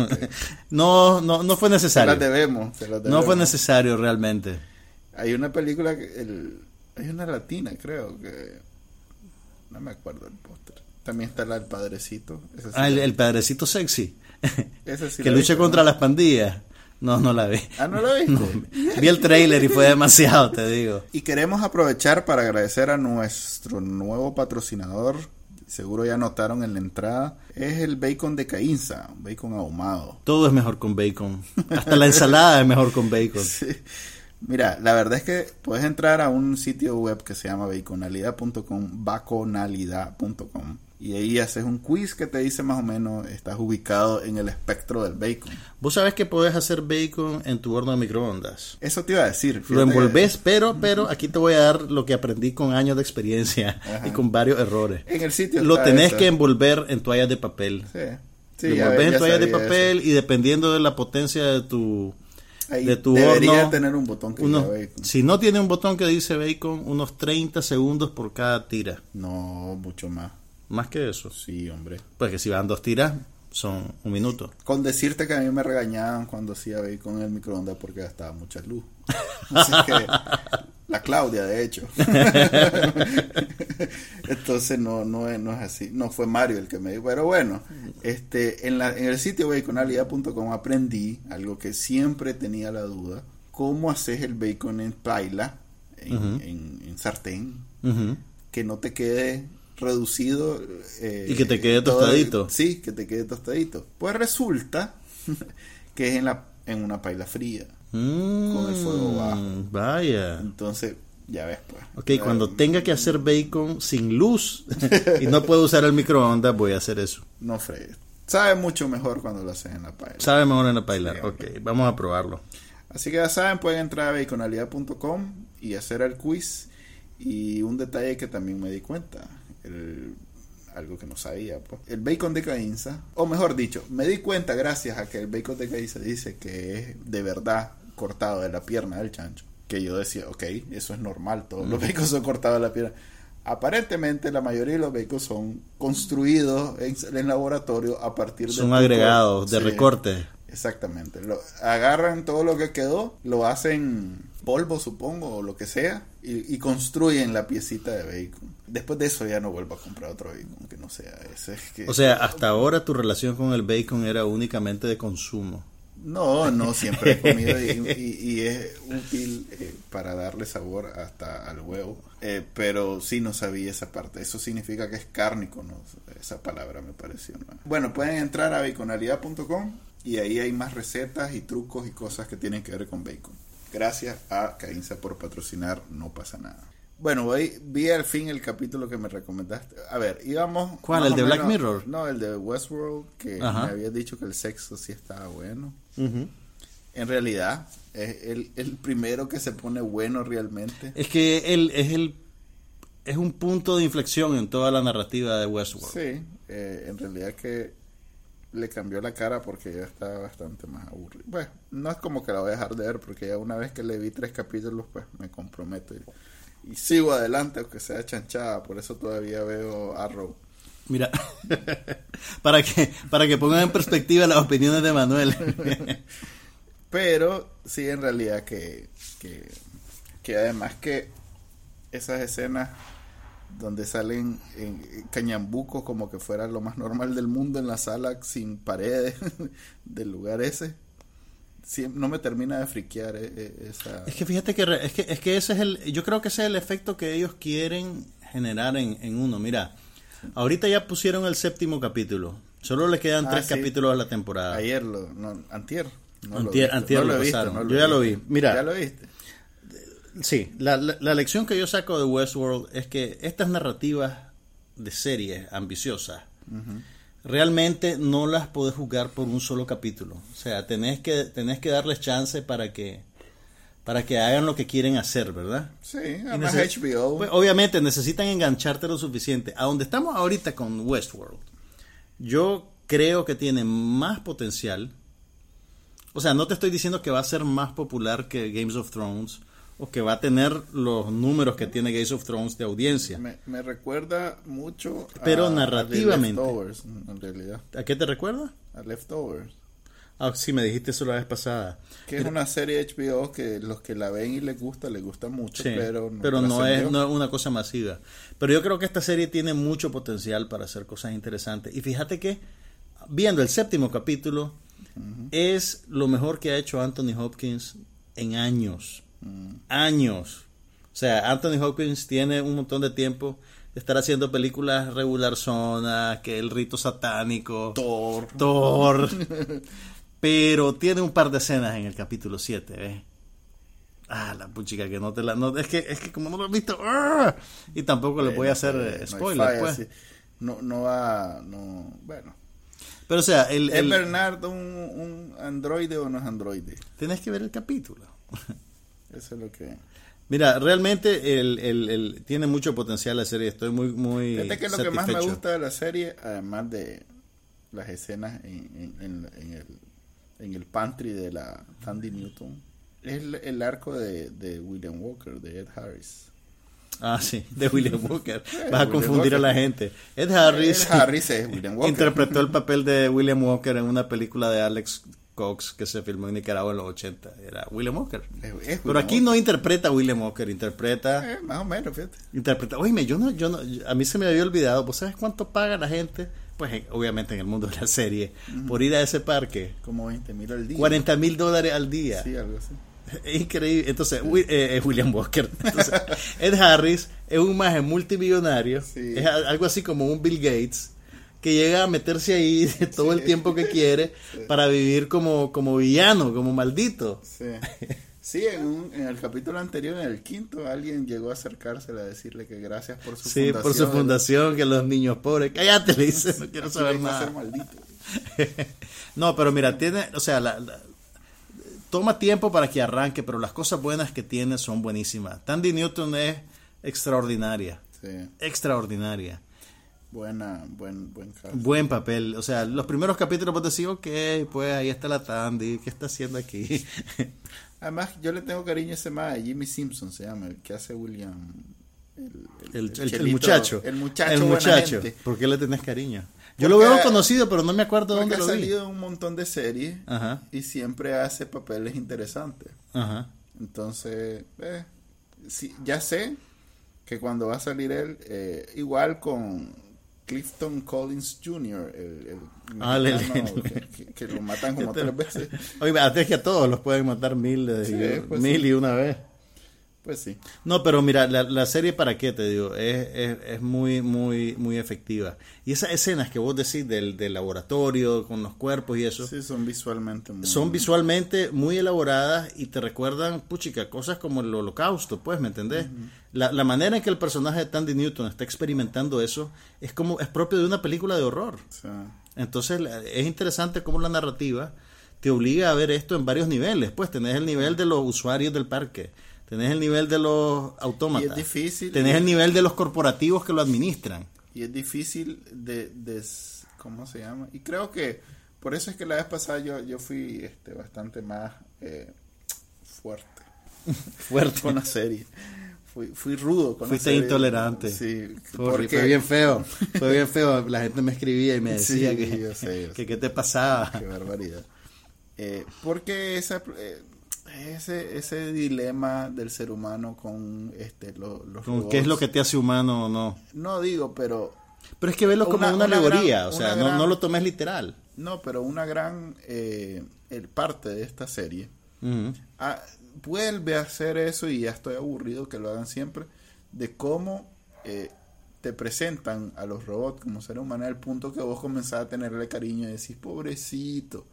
no, no, no fue Se necesario. debemos, se No debemos. fue necesario realmente. Hay una película, que el, hay una latina, creo, que... No me acuerdo el póster. También está la del padrecito. sí Ah, el, la- el padrecito sexy. esa sí que la lucha viste, contra ¿no? las pandillas. No, no la vi. Ah, ¿no la viste? No, vi el trailer y fue demasiado, te digo. Y queremos aprovechar para agradecer a nuestro nuevo patrocinador. Seguro ya notaron en la entrada. Es el bacon de Caínza, un bacon ahumado. Todo es mejor con bacon. Hasta la ensalada es mejor con bacon. Sí. Mira, la verdad es que puedes entrar a un sitio web que se llama baconalidad.com, baconalidad.com. Y ahí haces un quiz que te dice más o menos, estás ubicado en el espectro del bacon. Vos sabés que podés hacer bacon en tu horno de microondas. Eso te iba a decir. Lo envolves, pero, pero aquí te voy a dar lo que aprendí con años de experiencia Ajá. y con varios errores. En el sitio Lo tenés eso. que envolver en toallas de papel. Sí. Sí, lo envolves en toallas de papel y dependiendo de la potencia de tu Ahí de tu debería horno. tener un botón que unos- diga bacon. si no tiene un botón que dice bacon, unos 30 segundos por cada tira. No, mucho más. Más que eso. Sí, hombre. Pues que si van dos tiras, son un minuto. Con decirte que a mí me regañaban cuando hacía bacon en el microondas porque gastaba mucha luz. Así que la Claudia, de hecho. Entonces no, no, es, no es así. No fue Mario el que me dijo. Pero bueno, este, en, la, en el sitio baconalidad.com aprendí algo que siempre tenía la duda. ¿Cómo haces el bacon en paila, en, en- en sartén, que no te quede reducido eh, Y que te quede todo- tostadito. sí, que te quede tostadito. Pues resulta que es en la en una paila fría. Con el fuego bajo. Mm, Vaya. Entonces, ya ves pues. Ok, cuando tenga que hacer bacon sin luz y no puedo usar el microondas, voy a hacer eso. no fregues. Sabe mucho mejor cuando lo haces en la paila. Sabe mejor en la paila. Sí, Ok, vamos a probarlo. Así que ya saben, pueden entrar a baconalidad.com y hacer el quiz. Y un detalle que también me di cuenta, el- algo que no sabía, pues. el bacon de Caínza, o mejor dicho, me di cuenta gracias a que el bacon de Caínza dice que es de verdad cortado de la pierna del chancho. Que yo decía, ok, eso es normal, todos los bacon son cortados de la pierna. Aparentemente la mayoría de los bacon son construidos en, en laboratorio a partir de... Son agregados de Sí. recorte. Exactamente. Lo, agarran todo lo que quedó, lo hacen polvo, supongo, o lo que sea, y, y construyen la piecita de bacon. Después de eso ya no vuelvo a comprar otro bacon que no sea ese. que- O sea, hasta ahora tu relación con el bacon era únicamente de consumo. no, no, siempre he comido y, y- y es útil eh, para darle sabor hasta al huevo. Eh, pero sí no sabía esa parte. Eso significa que es cárnico, ¿no? Esa palabra me pareció. Bueno, pueden entrar a baconalidad.com y ahí hay más recetas y trucos y cosas que tienen que ver con bacon. Gracias a Caínza por patrocinar No pasa nada. Bueno, voy, vi al fin el capítulo que me recomendaste. A ver, íbamos... ¿Cuál, el de Black Mirror? No, el de Westworld, que Ajá. me habías dicho que el sexo sí estaba bueno. En realidad, es el, el primero que se pone bueno realmente. Es que él es el es un punto de inflexión en toda la narrativa de Westworld. Sí, eh, en realidad que le cambió la cara porque ya estaba bastante más aburrido. Bueno, no es como que la voy a dejar de ver porque ya una vez que le vi tres capítulos, pues me comprometo y, y sigo adelante, aunque sea chanchada. Por eso todavía veo Arrow. Mira, para que para que pongan en perspectiva las opiniones de Manuel. Pero sí, en realidad que, que, que además que esas escenas donde salen en cañambucos como que fuera lo más normal del mundo en la sala sin paredes del lugar ese, no me termina de friquear eh, eh, esa... Es que fíjate que re- es que es que ese es el yo creo que ese es el efecto que ellos quieren generar en, en uno. Mira, ahorita ya pusieron el séptimo capítulo. Solo le quedan Ah, tres sí. capítulos a la temporada. Ayer lo... No, antier. No lo Antier- visto, antier no lo visto, pasaron. Yo ya lo vi. Mira. ¿Ya lo viste? Sí, la, la, la lección que yo saco de Westworld es que estas narrativas de series ambiciosas realmente no las podés jugar por un solo capítulo. O sea, tenés que, tenés que darles chance para que, para que hagan lo que quieren hacer, ¿verdad? Sí, además HBO. Pues, obviamente necesitan engancharte lo suficiente. A donde estamos ahorita con Westworld, yo creo que tiene más potencial. O sea, no te estoy diciendo que va a ser más popular que Games of Thrones o que va a tener los números que tiene Games of Thrones de audiencia. me, me recuerda mucho Pero a, a narrativamente. Leftovers, en realidad. ¿A qué te recuerda? A Leftovers. Ah, sí, me dijiste eso la vez pasada. Que es una serie HBO que los que la ven y les gusta, les gusta mucho, Sí, pero no, pero no es, no es una cosa masiva. Pero yo creo que esta serie tiene mucho potencial para hacer cosas interesantes. Y fíjate que, viendo el séptimo capítulo, es lo mejor que ha hecho Anthony Hopkins en años. Mm. Años. O sea, Anthony Hopkins tiene un montón de tiempo de estar haciendo películas regular zona, que el rito satánico, Thor. Thor. Pero tiene un par de escenas en el capítulo 7, ¿ves? Ah, la puchica que no te la... No, es, que, es que como no lo he visto... ¡ah! Y tampoco le voy a hacer eh, no hay spoiler, pues. sí. No, no va, no, bueno. Pero o sea, el, ¿Es el- Bernardo un, un androide o no es androide? tienes que ver el capítulo. Eso es lo que... Mira, realmente el, el- el- tiene mucho potencial la serie. Estoy muy, muy Fíjate que lo que más me gusta de la serie, además de las escenas en, en- en- en el, en el pantry de la Tandy Newton es el, arco de, de William Walker, de Ed Harris. Ah, sí, de William Walker. Vas a confundir a la gente. Ed Harris, Ed Harris es William Walker. interpretó el papel de William Walker en una película de Alex Cox que se filmó en Nicaragua en los 80. Era William Walker. Pero aquí no interpreta a William Walker, interpreta... Eh, más o menos, fíjate. Interpreta, oíme, yo no, yo no, a mí se me había olvidado, ¿vos sabes cuánto paga la gente? Pues obviamente en el mundo de la serie, por ir a ese parque, Como 20 mil al día. 40 mil dólares al día. Sí, algo así. Es increíble. Entonces, eh, es William Walker. Entonces, Ed Harris es un maje multimillonario, Sí. es algo así como un Bill Gates, que llega a meterse ahí todo el tiempo que quiere para vivir como, como villano, como maldito. Sí. Sí, en, un- en el capítulo anterior, en el quinto, alguien llegó a acercársela a decirle que gracias por su Sí, fundación. por su fundación, que los niños pobres. Cállate, le dice, no quiero saber nada. no, pero mira, tiene, o sea, la- la- toma tiempo para que arranque, pero las cosas buenas que tiene son buenísimas. Tandy Newton es extraordinaria, Sí, extraordinaria. Buena, buen, buen. Buen papel, o sea, los primeros capítulos vos decís, ok, pues ahí está la Tandy, ¿qué está haciendo aquí? Además, yo le tengo cariño a ese más, Jimmy Simpson se llama, el que hace William. El, El, el- el chelito, muchacho. El muchacho. El muchacho. ¿Por qué le tenés cariño? Porque- Yo lo veo conocido, pero no me acuerdo dónde ha lo vi. salido en un montón de series Ajá, y siempre hace papeles interesantes. ajá. Entonces, eh, sí, ya sé que cuando va a salir él, eh, igual con Clifton Collins Jr., el, el Ah, le- que, que- que lo matan como tres veces. Oye, antes que a todos los pueden matar mil, de- Sí, pues mil sí. y una vez. Pues sí. No, pero mira, la, la serie para qué te digo, es, es, es muy, muy, muy efectiva. Y esas escenas que vos decís del, del laboratorio, con los cuerpos y eso, Sí, son visualmente muy... son visualmente muy elaboradas y te recuerdan, puchica, cosas como el holocausto, pues, ¿me entendés? la, la manera en que el personaje de Tandy Newton está experimentando eso es como, es propio de una película de horror. Entonces es interesante cómo la narrativa te obliga a ver esto en varios niveles. Pues tenés el nivel de los usuarios del parque, tenés el nivel de los autómatas, Y es difícil. tenés el nivel de los corporativos que lo administran. y es difícil de, de- ¿Cómo se llama? Y creo que por eso es que la vez pasada yo, yo fui este, bastante más eh, fuerte Fuerte. con la serie. Fui, fui rudo con Fuiste la serie. intolerante. Sí, porque fue bien feo, fue bien feo. La gente me escribía y me decía Sí, que, yo sé, yo que sé. qué te pasaba. Qué barbaridad. Eh, porque esa, eh, ese, ese dilema del ser humano con este, lo- los Con robots. ¿Qué es lo que te hace humano o no? No digo, pero... Pero es que verlo como Una- una, alegoría, gran- o sea, no, no lo tomes literal. No, pero una gran eh, el parte de esta serie Ujú. ah, vuelve a hacer eso y ya estoy aburrido que lo hagan siempre de cómo eh, te presentan a los robots como seres humanos al punto que vos comenzás a tenerle cariño y decís pobrecito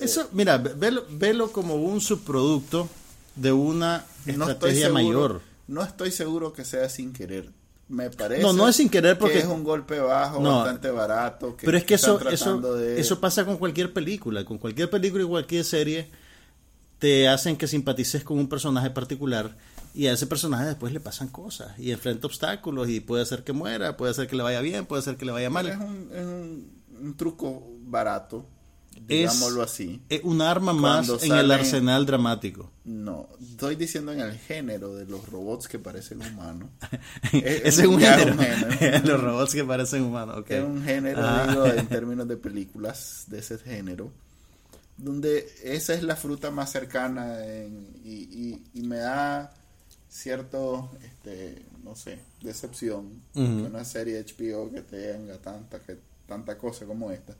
Eso, mira, ve- velo, velo como un subproducto de una no estrategia seguro, mayor. no estoy seguro que sea sin querer me parece No, no es sin querer porque- que es un golpe bajo No. bastante barato que Pero es que eso, eso, de- eso pasa con cualquier película. Con cualquier película y cualquier serie te hacen que simpatices con un personaje particular y a ese personaje después le pasan cosas y enfrenta obstáculos y puede hacer que muera, puede hacer que le vaya bien, puede hacer que le vaya mal. es un, es un- un truco barato Es- digámoslo así Es un arma más en el arsenal dramático. No, estoy diciendo en el género de los robots que parecen humanos. Ese es un género. Los robots que parecen humanos. ok. Es un género, Ah. digo, en términos de películas de ese género, donde esa es la fruta más cercana en- y, y- y me da cierto, este, no sé, decepción Ujú. que una serie HBO que tenga tanta, que, tanta cosa como esta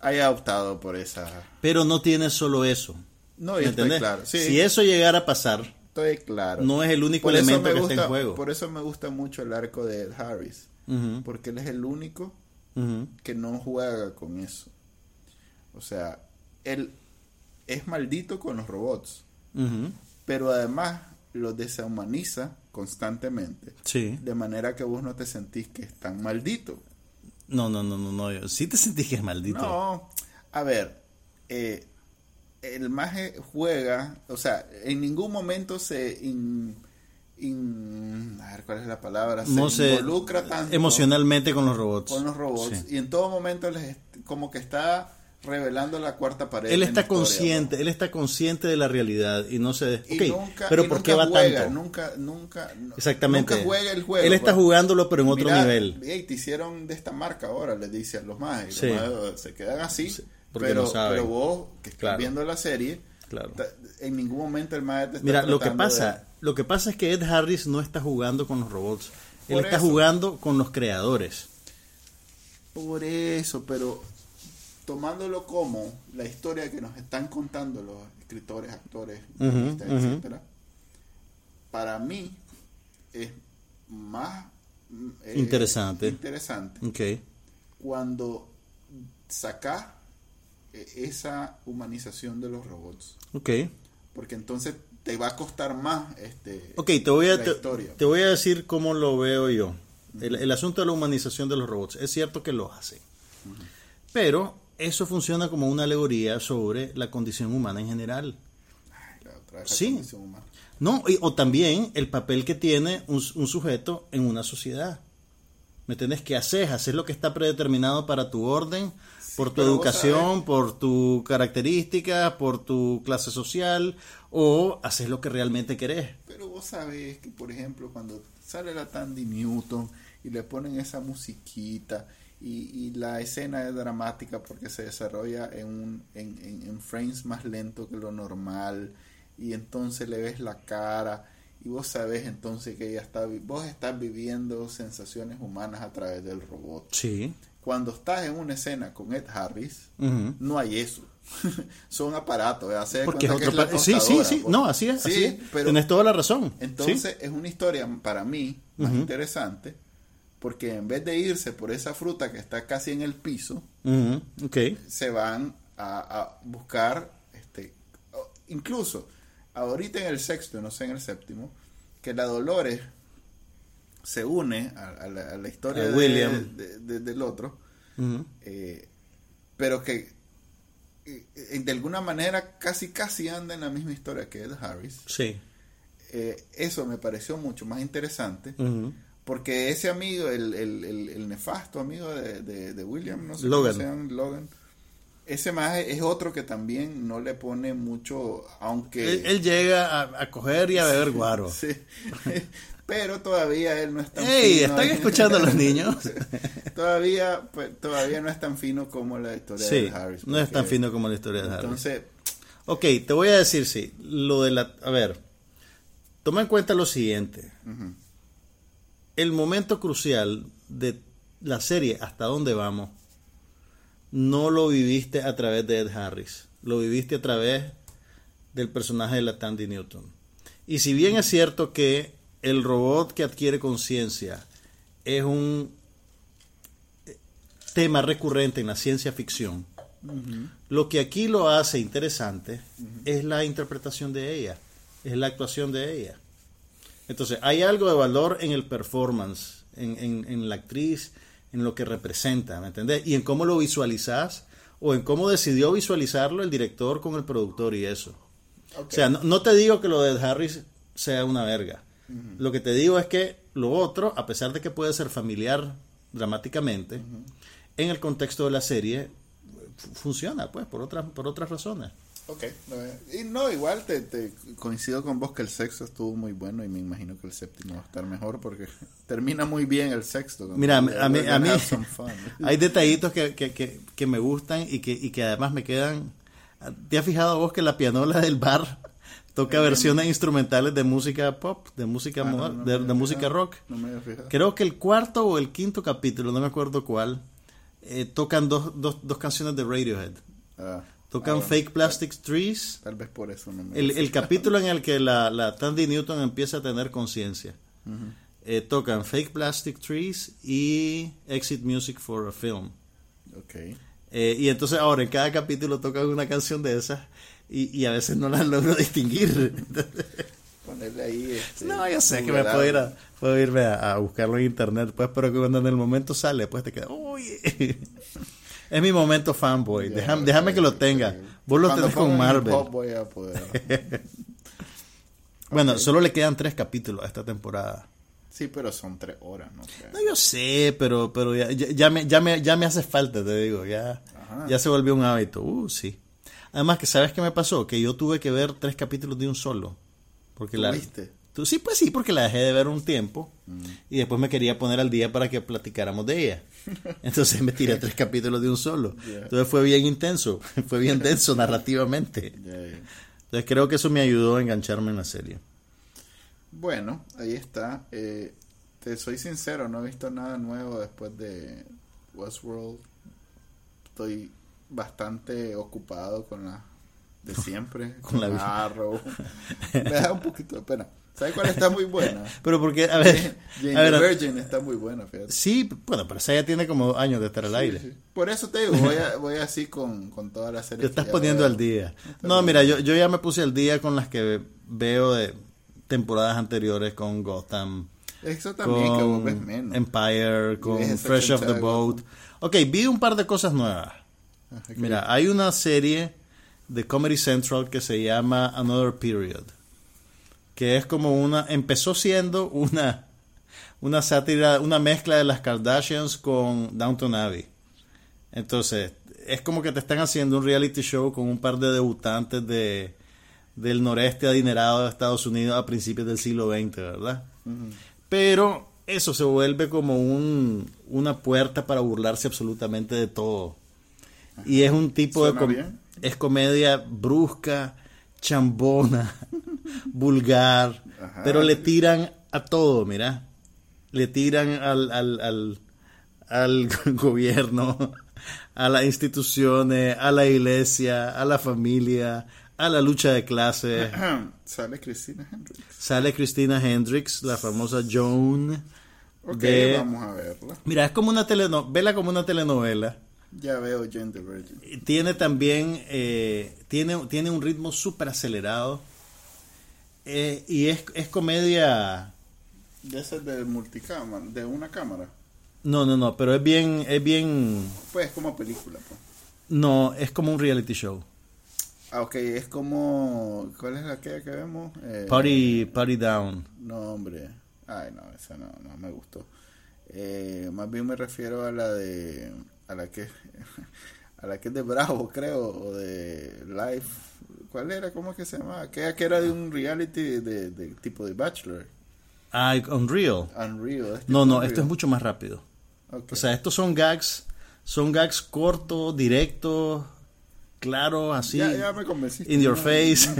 haya optado por esa... Pero no tiene solo eso. No, ¿Me yo estoy entendés? claro. Sí, Si eso llegara a pasar, estoy claro. no es el único Por elemento me que gusta, está en juego. Por eso me gusta mucho el arco de Ed Harris, porque él es el único que no juega con eso. O sea, él es maldito con los robots, pero además los deshumaniza constantemente, Sí. de manera que vos no te sentís que es tan maldito. No, no, no, no, no. yo- Sí te sentís que es maldito. No, a ver, eh, el maje juega, o sea, en ningún momento se in- in- a ver cuál es la palabra, se No se involucra tanto emocionalmente con los robots. con los robots Sí. y en todo momento les como que está revelando la cuarta pared. Él está historia, consciente, él está consciente de la realidad y no se... Y nunca- pero y ¿por nunca qué va juega, tanto? Nunca, nunca, Exactamente. Nunca juega el juego. Él está pues. jugándolo, pero en otro nivel. ey, te hicieron de esta marca ahora, les dice a los más. Sí. se quedan así. pero, no saben. pero vos, que estás Claro. viendo la serie, Claro. en ningún momento el maestro Mira, lo que de- pasa, lo que pasa es que Ed Harris no está jugando con los robots. Él está eso. jugando con los creadores. Por eso, pero tomándolo como la historia que nos están contando los escritores, actores, guionistas, ujú. etcétera, para mí es más mm, eh, Interesante. interesante Ok. cuando sacas eh, esa humanización de los robots, Ok. porque entonces te va a costar más este Ok, te voy a, te voy a decir cómo lo veo yo. El, el asunto de la humanización de los robots. Es cierto que lo hace. Pero eso funciona como una alegoría sobre la condición humana en general. Ay, la otra vez la Sí. humana. No, y- o también el papel que tiene un, un sujeto en una sociedad. ¿Me entiendes? ¿Qué haces? ¿Haces lo que está predeterminado para tu orden? por tu educación, por tu característica, por tu clase social, o haces lo que realmente querés. Pero vos sabés que, por ejemplo, cuando sale la Tandy Newton y le ponen esa musiquita y, y la escena es dramática porque se desarrolla en, un, en, en- en frames más lento que lo normal y entonces le ves la cara y vos sabés entonces que ella está, vos estás viviendo sensaciones humanas a través del robot. Sí. Cuando estás en una escena con Ed Harris, no hay eso. Son aparatos, da Porque es que otro la pa- Sí, sí, sí. pues. No, así es. Sí, así es. pero- Tienes toda la razón. entonces Sí. es una historia para mí más interesante porque en vez de irse por esa fruta que está casi en el piso, Ujú, Ok. se van a, a buscar, este, incluso ahorita en el sexto, no sé en el séptimo, que la Dolores se une a, a la, a la historia de- William. de- de- del otro, eh, pero que eh, de alguna manera casi casi anda en la misma historia que Ed Harris. Sí. Eh, eso me pareció mucho más interesante. Porque ese amigo, el, el, el, el nefasto amigo de, de, de William, no sé Logan. cómo se llama, Logan, ese más es otro que también no le pone mucho, aunque... Él, él llega a, a coger y a beber guaro. Sí. Pero todavía él no es tan ¡Ey! fino. ¿Están escuchando a los niños? todavía, pues, todavía no es tan fino como la historia Sí, de Harris. no es tan porque- fino como la historia de Harry. Entonces, Ok, te voy a decir, sí. Lo de la. A ver. Toma en cuenta lo siguiente. ujú, El momento crucial de la serie, hasta dónde vamos, no lo viviste a través de Ed Harris. Lo viviste a través del personaje de la Tandy Newton. Y si bien es cierto que el robot que adquiere conciencia es un tema recurrente en la ciencia ficción, lo que aquí lo hace interesante es la interpretación de ella, es la actuación de ella. Entonces, hay algo de valor en el performance, en, en- en la actriz, en lo que representa, ¿me entendés? Y en cómo lo visualizás o en cómo decidió visualizarlo el director con el productor y eso. O sea, no, no te digo que lo de Harris sea una verga. Lo que te digo es que lo otro, a pesar de que puede ser familiar dramáticamente, en el contexto de la serie fu- funciona, pues, por otras, por otras razones. Ok, no, y no, igual te, te coincido con vos que el sexto estuvo muy bueno y me imagino que el séptimo va a estar mejor porque termina muy bien el sexto. Mira, a mí, a mí hay detallitos que, que, que, que me gustan y que, y que además me quedan... ¿Te has fijado vos que la pianola del bar toca versiones instrumentales de música pop, de música, Ah, no, no de, de música rock? No me había fijado. Creo que el cuarto o el quinto capítulo, no me acuerdo cuál, eh, tocan dos, dos, dos canciones de Radiohead. Ah, Tocan ah, bueno, Fake Plastic Trees. Tal vez por eso no me El, el capítulo en el que la, la Tandy Newton empieza a tener conciencia. Ujú. Eh, tocan Fake Plastic Trees y Exit Music for a Film. Ok. Eh, y entonces ahora en cada capítulo tocan una canción de esas y, y a veces no las logro distinguir. Ponerle ahí. este, no, yo sé que me puedo, ir a, puedo irme a, a buscarlo en internet, pues, pero que cuando en el momento sale, pues te queda, uy. Es mi momento fanboy. Déjame, déjame que lo tenga. Vos lo tenés con Marvel. voy a poder. Bueno, solo le quedan tres capítulos a esta temporada. Sí, pero son tres horas, ¿no? No, yo sé, pero, pero ya, ya, ya me, ya, me, ya me hace falta, te digo, ya. Ajá. Ya se volvió un hábito. Uh, sí. Además que, ¿sabes qué me pasó? Que yo tuve que ver tres capítulos de un solo. Porque la... ¿Tuviste? Tú- Sí, pues sí, porque la dejé de ver un tiempo Mm. y después me quería poner al día para que platicáramos de ella. Entonces me tiré tres capítulos de un solo. Entonces fue bien intenso, fue bien denso narrativamente. Entonces creo que eso me ayudó a engancharme en la serie. Bueno, ahí está. Eh, te soy sincero, no he visto nada nuevo después de Westworld. Estoy bastante ocupado con la de siempre, Con la Arrow. Me da un poquito de pena. ¿Sabes cuál está muy buena? Pero porque, a ver, Jane a ver, the Virgin está muy buena, fíjate. sí, bueno, pero esa ya tiene como años de estar al aire. Sí. Por eso te digo, voy, a- voy así con, con toda la serie. Te estás poniendo veo. al día. No, mira, yo, yo ya me puse al día con las que veo de temporadas anteriores con Gotham, Eso también, que vos ves con menos. Empire, con Fresh off cancha the Boat. Ok, vi un par de cosas nuevas. Ah. Mira, hay una serie de Comedy Central que se llama Another Period, que es como una, empezó siendo una, una sátira, una mezcla de las Kardashians con Downton Abbey. Entonces, es como que te están haciendo un reality show con un par de debutantes de, del noreste adinerado de Estados Unidos a principios del siglo XX, ¿verdad? Pero eso se vuelve como un, una puerta para burlarse absolutamente de todo. Y es un tipo de... Com- bien. Es comedia brusca, chambona, vulgar, Ajá. pero le tiran a todo, mira. Le tiran al, al, al, al gobierno, a las instituciones, a la iglesia, a la familia, a la lucha de clases. Sale Christina Hendricks. Sale Christina Hendricks, la famosa Joan. Ok, de- vamos a verla. Mira, es como una telenovela, vela como una telenovela. Ya veo Jane the Virgin. Tiene también, eh, tiene, tiene un ritmo súper acelerado. Eh, y es, es comedia... Ya ese es de multicámara, de una cámara. No, no, no, pero es bien, es bien... Pues como película, pues. No, es como un reality show. Ah, ok, es como... ¿Cuál es la que, que vemos? Eh, Party, party Down. No, hombre. Ay, no, esa no, no me gustó. Eh, más bien me refiero a la de... A la que... A la que es de Bravo, creo, o de Life. ¿Cuál era? ¿Cómo es que se llamaba? Aquella que era de un reality de, de tipo de Bachelor. Ah, Unreal. Unreal. este No, no, Unreal. esto es mucho más rápido. O sea, estos son gags, son gags cortos, directos, claros, así. ya, ya me convenciste. in your face.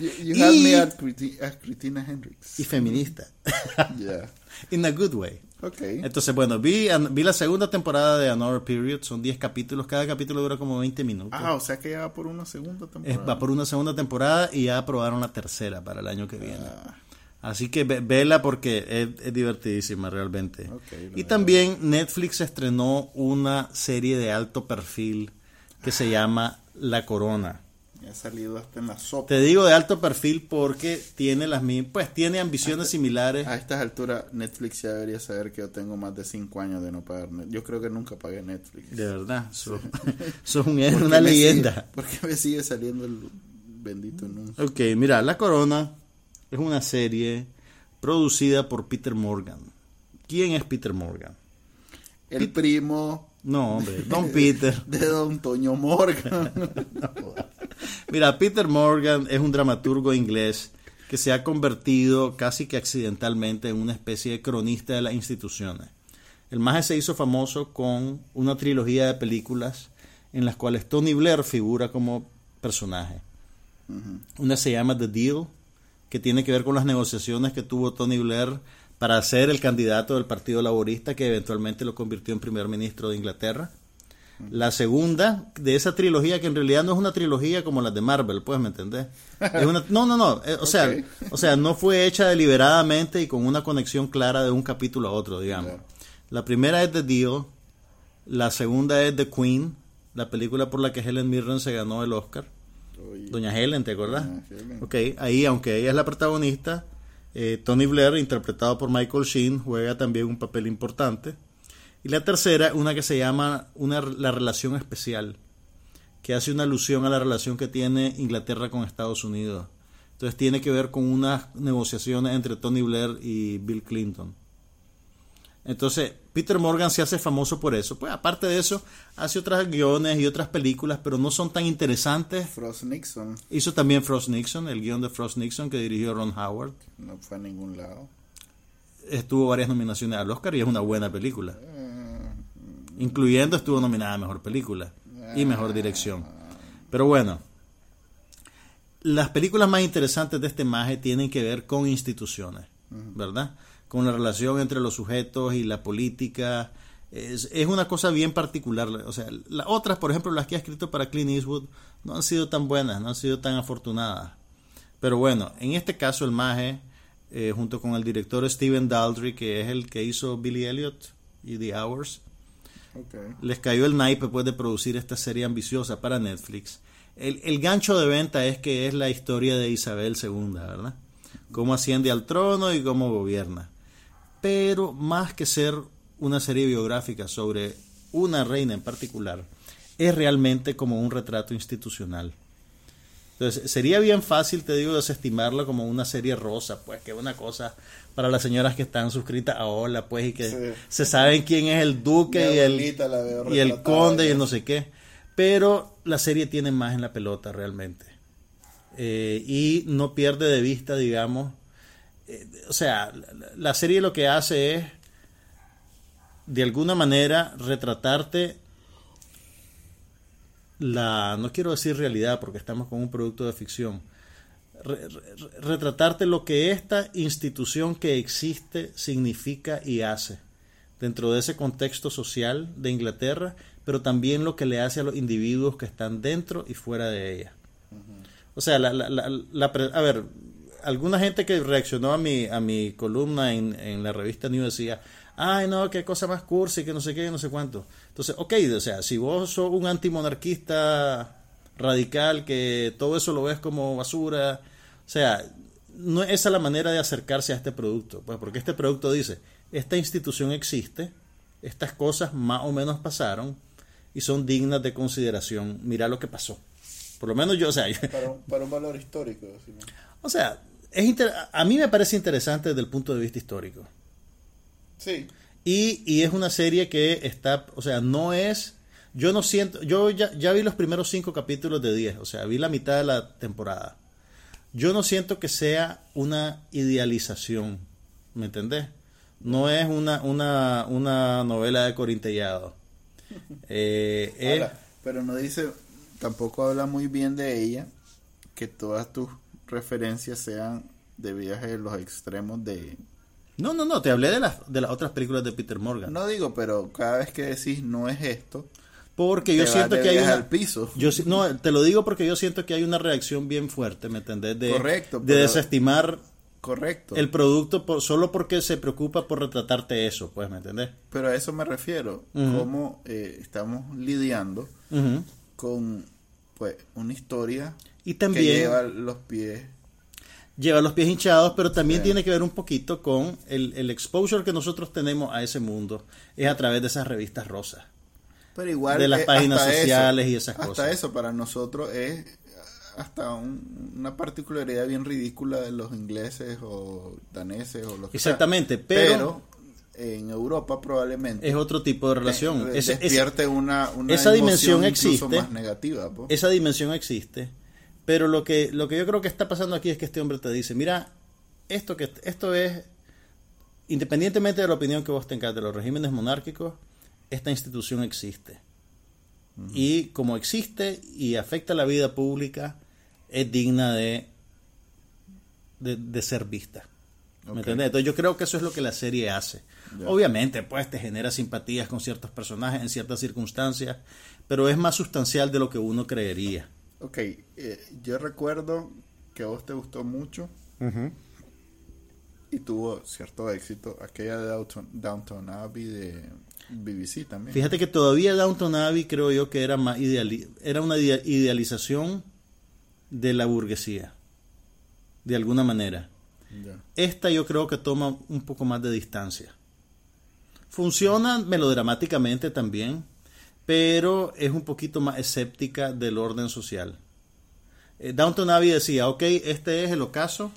You, you Y- had me at, Christi- at Christina Hendricks. y feminista. Ya. In a good way. Ok. Entonces, bueno, vi, vi la segunda temporada de Another Period, son 10 capítulos, cada capítulo dura como 20 minutos. Ah, o sea que ya va por una segunda Es- temporada. va por una segunda temporada y ya aprobaron la tercera para el año que viene. Ah, Así que ve- vela porque es, es divertidísima realmente. Ok, lo y también Netflix estrenó una serie de alto perfil que se llama La Corona. Ha salido hasta en la sopa. Te digo de alto perfil porque tiene las mi- pues tiene ambiciones similares. A estas alturas, Netflix ya debería saber que yo tengo más de 5 años de no pagar Netflix. Yo creo que nunca pagué Netflix. De verdad, sos sos un- ¿Por qué una leyenda. sigue- ¿Por qué me sigue saliendo el bendito anuncio? Ok, mira, La Corona es una serie producida por Peter Morgan. ¿Quién es Peter Morgan? El primo No, hombre, Don Peter. de Don Toño Morgan. Mira, Peter Morgan es un dramaturgo inglés que se ha convertido casi que accidentalmente en una especie de cronista de las instituciones. El maje se hizo famoso con una trilogía de películas en las cuales Tony Blair figura como personaje. Una se llama The Deal, que tiene que ver con las negociaciones que tuvo Tony Blair para ser el candidato del Partido Laborista que eventualmente lo convirtió en primer ministro de Inglaterra. La segunda de esa trilogía, que en realidad no es una trilogía como las de Marvel, pues, ¿me entendés? Es una, no, no, no. eh, o, sea, o sea, no fue hecha deliberadamente y con una conexión clara de un capítulo a otro, digamos. La primera es The Deal. La segunda es The Queen, la película por la que Helen Mirren se ganó el Oscar. Doña Helen, ¿te acordás? Doña Helen. Ok, ahí, aunque ella es la protagonista, eh, Tony Blair, interpretado por Michael Sheen, juega también un papel importante. Y la tercera, una que se llama una, La Relación Especial, que hace una alusión a la relación que tiene Inglaterra con Estados Unidos. Entonces tiene que ver con unas negociaciones entre Tony Blair y Bill Clinton. Entonces, Peter Morgan se hace famoso por eso. Pues aparte de eso, hace otras guiones y otras películas, pero no son tan interesantes. Frost Nixon. Hizo también Frost Nixon, el guion de Frost Nixon que dirigió Ron Howard. No fue a ningún lado. Estuvo varias nominaciones al Oscar y es una buena película. Eh, Incluyendo estuvo nominada a Mejor Película y Mejor Dirección. Pero bueno, las películas más interesantes de este maje tienen que ver con instituciones, ¿verdad? Con la relación entre los sujetos y la política. Es, es una cosa bien particular. O sea, las otras, por ejemplo, las que ha escrito para Clint Eastwood, no han sido tan buenas, no han sido tan afortunadas. Pero bueno, en este caso el maje, eh, junto con el director Steven Daldry, que es el que hizo Billy Elliot y The Hours, les cayó el naipe pues de producir esta serie ambiciosa para Netflix. El, el gancho de venta es que es la historia de Isabel II, ¿verdad? Cómo asciende al trono y cómo gobierna. Pero más que ser una serie biográfica sobre una reina en particular, es realmente como un retrato institucional. Entonces, sería bien fácil, te digo, desestimarla como una serie rosa, pues, que es una cosa para las señoras que están suscritas a Hola, pues, y que Sí. se saben quién es el duque y el, y el conde y el no sé qué. Pero la serie tiene más en la pelota realmente. Eh, y no pierde de vista, digamos. Eh, o sea, la, la serie lo que hace es, de alguna manera, retratarte la, no quiero decir realidad porque estamos con un producto de ficción, re- re- retratarte lo que esta institución que existe significa y hace dentro de ese contexto social de Inglaterra, pero también lo que le hace a los individuos que están dentro y fuera de ella. O sea, la, la- la- a ver, alguna gente que reaccionó a mi, a mi columna en, en la revista New decía, ay no, qué cosa más cursi, que no sé qué, no sé cuánto. Entonces, ok, o sea, si vos sos un antimonarquista radical, que todo eso lo ves como basura, o sea, no es esa la manera de acercarse a este producto, pues porque este producto dice, esta institución existe, estas cosas más o menos pasaron y son dignas de consideración, mira lo que pasó. Por lo menos yo, o sea, yo- Para un, para un valor histórico. sí, ¿no? o sea, es inter- a mí me parece interesante desde el punto de vista histórico. Sí. Y, y es una serie que está, o sea, no es, yo no siento, yo ya, ya vi los primeros cinco capítulos de 10, o sea, vi la mitad de la temporada. Yo no siento que sea una idealización, ¿me entendés? No es una, una, una novela de Corintellado. Eh, es- pero no dice, tampoco habla muy bien de ella, que todas tus referencias sean de viajes a los extremos de... no, no, no, te hablé de las, de las otras películas de Peter Morgan. No digo, pero cada vez que decís no es esto, porque yo siento de que hay viaje una, al piso. Yo no, te lo digo porque yo siento que hay una reacción bien fuerte, ¿me entendés? De, Correcto, de pero- desestimar Correcto. el producto por- solo porque se preocupa por retratarte eso, pues, ¿me entendés? Pero a eso me refiero, Ujú. cómo eh, estamos lidiando con pues una historia Y también lleva lleva, los pies. los pies hinchados, pero también Sí. tiene que ver un poquito con el, el exposure que nosotros tenemos a ese mundo, es a través de esas revistas rosas. Pero igual De las páginas hasta sociales y esas hasta cosas. eso para nosotros es hasta un- una particularidad bien ridícula de los ingleses o daneses o los que sea. Exactamente, pero, en Europa probablemente es otro tipo de relación. ese- despierte una, una esa dimensión existe. más negativa po. esa dimensión existe, pero lo que, lo que yo creo que está pasando aquí es que este hombre te dice, mira, esto, que, esto es, independientemente de la opinión que vos tengas de los regímenes monárquicos, esta institución existe. Y como existe y afecta la vida pública, es digna de, de, de ser vista. ¿Me entiendes? Entonces yo creo que eso es lo que la serie hace. Obviamente, pues te genera simpatías con ciertos personajes en ciertas circunstancias, pero es más sustancial de lo que uno creería. Ok, eh, yo recuerdo que a vos te gustó mucho y tuvo cierto éxito aquella de Downton, Downton Abbey de BBC también. Fíjate que todavía Downton Abbey creo yo que era más ideali- era una idea- idealización de la burguesía, de alguna manera. Esta yo creo que toma un poco más de distancia. Funciona melodramáticamente también, pero es un poquito más escéptica del orden social. Eh, Downton Abbey decía, ok, este es el ocaso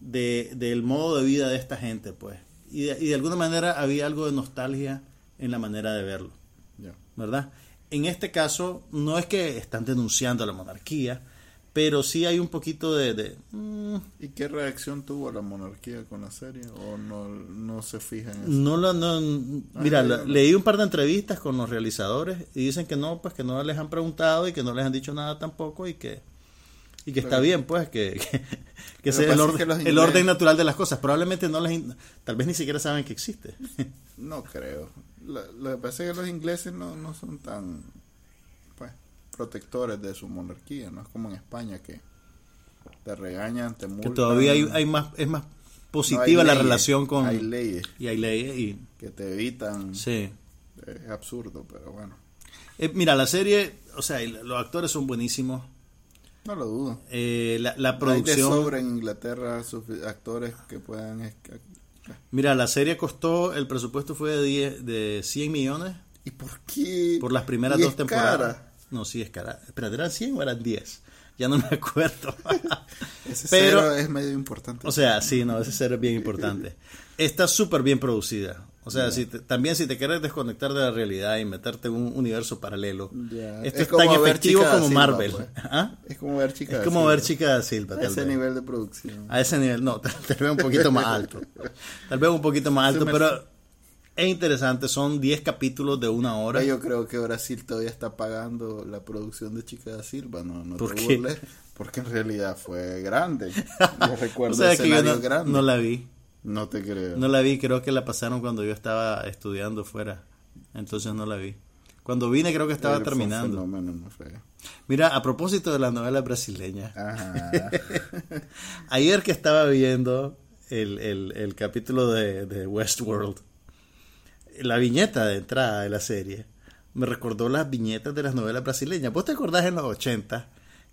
de, del modo de vida de esta gente, pues. y de, y de alguna manera había algo de nostalgia en la manera de verlo. ¿verdad? En este caso, no es que están denunciando a la monarquía, pero sí hay un poquito de... de, mm, ¿Y qué reacción tuvo la monarquía con la serie? ¿O no, no se fija en eso? no lo, no, mira, Ah, la- ya. leí un par de entrevistas con los realizadores y dicen que no, pues que no les han preguntado y que no les han dicho nada tampoco y que y que está bien, pues, que, que, sea el, orden, que el orden natural de las cosas. Probablemente no les, tal vez ni siquiera saben que existe. No creo. Lo, que pasa es que los ingleses no, no son tan protectores de su monarquía. No es como en España que te regañan, te que multan. todavía hay, hay más, es más No, positiva la leyes, relación con... Hay leyes y hay leyes y... que te evitan. Sí. Es absurdo, pero bueno. Eh, mira, la serie, o sea, los actores son buenísimos. No lo dudo. Eh, la, la Hay de producción... sobra en Inglaterra actores que puedan... Mira, la serie costó, el presupuesto fue de, 10 de 100 millones ¿Y por qué? por las primeras Y dos es temporadas. cara. No, sí, es cara. Espérate, ¿eran 100 o eran 10? Ya no me acuerdo. Ese Pero- cero es medio importante. o sea, sí, no, ese ser es bien importante. Está súper bien producida. O sea, si te- también si te quieres desconectar de la realidad y meterte en un universo paralelo, Ya. esto Es es, tan efectivo Chica como Silva, Marvel. pues. ¿Ah? Es como ver chicas. Es como ver Chica da Silva, A ese vez. nivel de producción. A ese nivel, no, tal, tal vez un poquito más alto. Tal vez un poquito más alto, pero es interesante. Son 10 capítulos de una hora. Yo creo que Brasil todavía está pagando la producción de Chica da Silva, no, no ¿Por te qué? burles, porque en realidad fue grande. Yo recuerdo O sea, que yo no, grandes. no la vi. No te creo. No la vi, creo que la pasaron cuando yo estaba estudiando fuera. Entonces no la vi. Cuando vine creo que estaba terminando. fenómeno, no fue. Mira, a propósito de las novelas brasileñas, Ajá. ayer que estaba viendo el, el- el capítulo de, de Westworld, la viñeta de entrada de la serie, me recordó las viñetas de las novelas brasileñas. ¿Vos te acordás en los 80?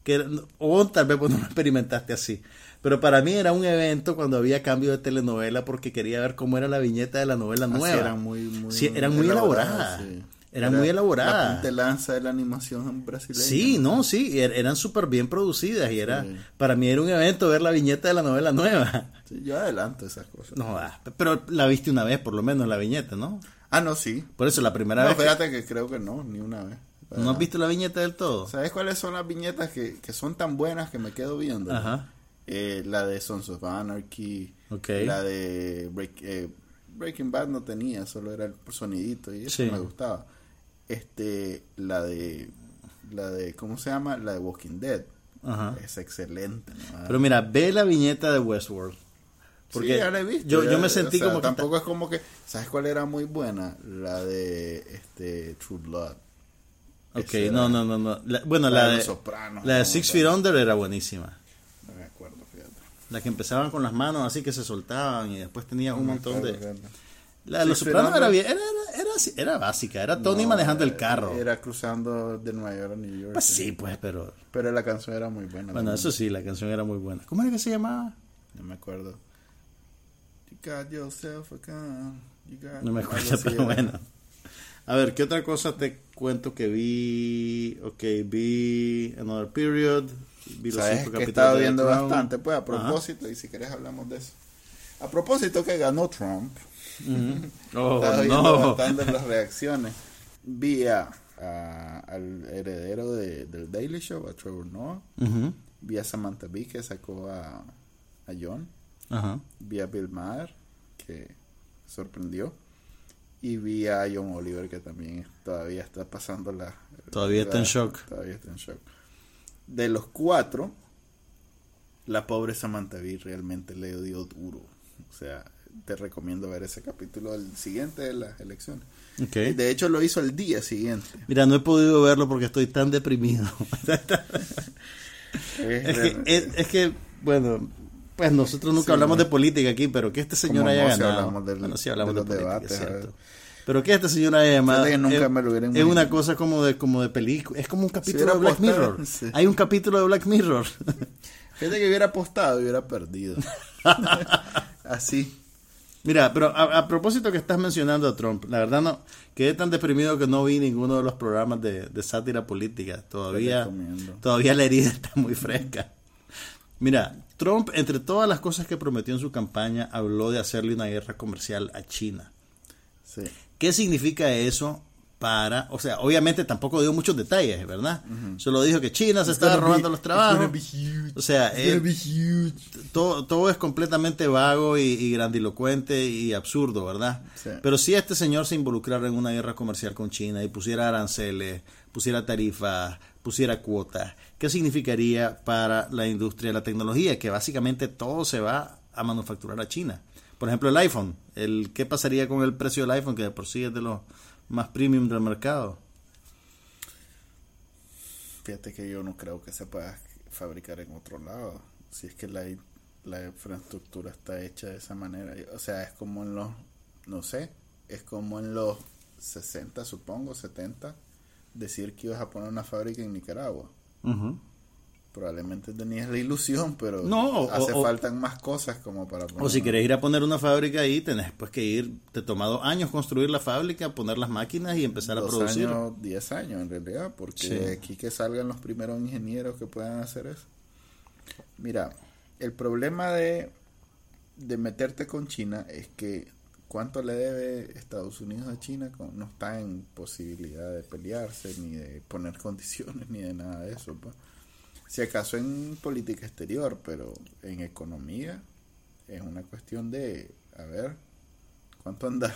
Que, o tal vez vos no lo experimentaste así. Pero para mí era un evento cuando había cambio de telenovela porque quería ver cómo era la viñeta de la novela Así nueva. eran muy, muy, Sí, eran muy elaboradas. sí. Eran Era muy La elaboradas. punta de lanza de la animación brasileña. Sí, no, sí, er- eran súper bien producidas y era, Sí. para mí era un evento ver la viñeta de la novela nueva. Sí, yo adelanto esas cosas. No, ah, pero la viste una vez por lo menos la viñeta, ¿no? Ah, no, sí. Por eso la primera No, vez. que- fíjate que creo que no, ni una vez. ¿No has visto la viñeta del todo? ¿Sabes cuáles son las viñetas que, que son tan buenas que me quedo viendo? Ajá. Eh, la de Sons of Anarchy. Ok. La de Break- eh, Breaking Bad no tenía, solo era el sonidito y eso Sí. me gustaba. Este, la de, la de, ¿cómo se llama? La de Walking Dead. Ajá. Es excelente. ¿no? Pero mira, ve la viñeta de Westworld. Porque sí, ya la he visto. yo, ya, yo me o sentí sea, como que tampoco es como que, ¿sabes cuál era muy buena? La de este True Blood. Ok, Esa no, no, no, no. La- bueno, la la, de de, Los Sopranos, la de. Six Feet Under era buenísima. No me acuerdo, fíjate. La que empezaban con las manos así que se soltaban y después tenía un No montón acuerdo, de... fíjate. La de Los Sopranos era bien, era, era, era, básica, era Tony No, manejando el era- carro. Era cruzando de Nueva York a New York. Pues sí, pues, pero... Pero la canción era muy buena. Bueno, también. eso sí, la canción era muy buena. ¿Cómo era que se llamaba? No me acuerdo. You got yourself a gun. You got- No me acuerdo, pero era. bueno. A ver, ¿qué otra cosa te cuento que vi? Ok, vi Another Period. Vi los Sabes cinco que de The viendo bastante, pues a Ajá. propósito, y si querés hablamos de eso. A propósito que ganó Trump, Ujú. Oh, estaba viendo no. bastante las reacciones. Vi a, a- al heredero de, del Daily Show, a Trevor Noah. Ujú. Vi a Samantha Bee que sacó a, a John. Ajá. Vi a Bill Maher que sorprendió. Y vi a John Oliver que también todavía está pasando la... Todavía está en shock. Todavía está en shock. De los cuatro, la pobre Samantha Bee realmente le dio duro. O sea, te recomiendo ver ese capítulo el siguiente de las elecciones. Ok. De hecho, lo hizo el día siguiente. Mira, no he podido verlo porque estoy tan deprimido. es, que, es, es que, bueno, pues nosotros nunca Sí, hablamos no. de política aquí, pero que este señor Como haya no, si ganado. hablamos del- bueno, sí hablamos de, de los política, debates. Pero que este señor haya llamado. Que nunca es, me lo hubiera es una cosa como de como de película. Es como un capítulo de Black apostado, Mirror. sí. Hay un capítulo de Black Mirror. Fíjate que hubiera apostado y hubiera perdido. Así. Mira, pero a, a propósito que estás mencionando a Trump, la verdad no, quedé tan deprimido que no vi ninguno de los programas de, de sátira política. Todavía, todavía la herida está muy fresca. Mira, Trump, entre todas las cosas que prometió en su campaña, habló de hacerle una guerra comercial a China. Sí. ¿Qué significa eso para, o sea, obviamente tampoco dio muchos detalles, ¿verdad? Solo dijo que China se estaba robando los trabajos. O sea, todo, todo es completamente vago y, y grandilocuente y absurdo, ¿verdad? Sí. Pero si este señor se involucrara en una guerra comercial con China y pusiera aranceles, pusiera tarifas, pusiera cuotas, ¿qué significaría para la industria de la tecnología? Que básicamente todo se va a manufacturar a China. Por ejemplo, el iPhone. El, ¿Qué pasaría con el precio del iPhone, que de por sí es de los más premium del mercado? Fíjate que yo no creo que se pueda fabricar en otro lado. Si es que la, infraestructura está hecha de esa manera. O sea, es como en los, no sé, es como en los 60, supongo, 70, decir que ibas a poner una fábrica en Nicaragua. Probablemente tenías la ilusión, pero No, o- hace o- faltan más cosas como para poner O si una- querés ir a poner una fábrica ahí, tenés pues que ir, te toma dos años construir la fábrica, poner las máquinas y empezar a dos producir. años, 10 años en realidad, porque Sí. aquí que salgan los primeros ingenieros que puedan hacer eso. Mira, el problema de, de meterte con China es que cuánto le debe Estados Unidos a China no está en posibilidad de pelearse, ni de poner condiciones, ni de nada de eso. pues. Si acaso en política exterior, pero en economía es una cuestión de, a ver, ¿cuánto anda?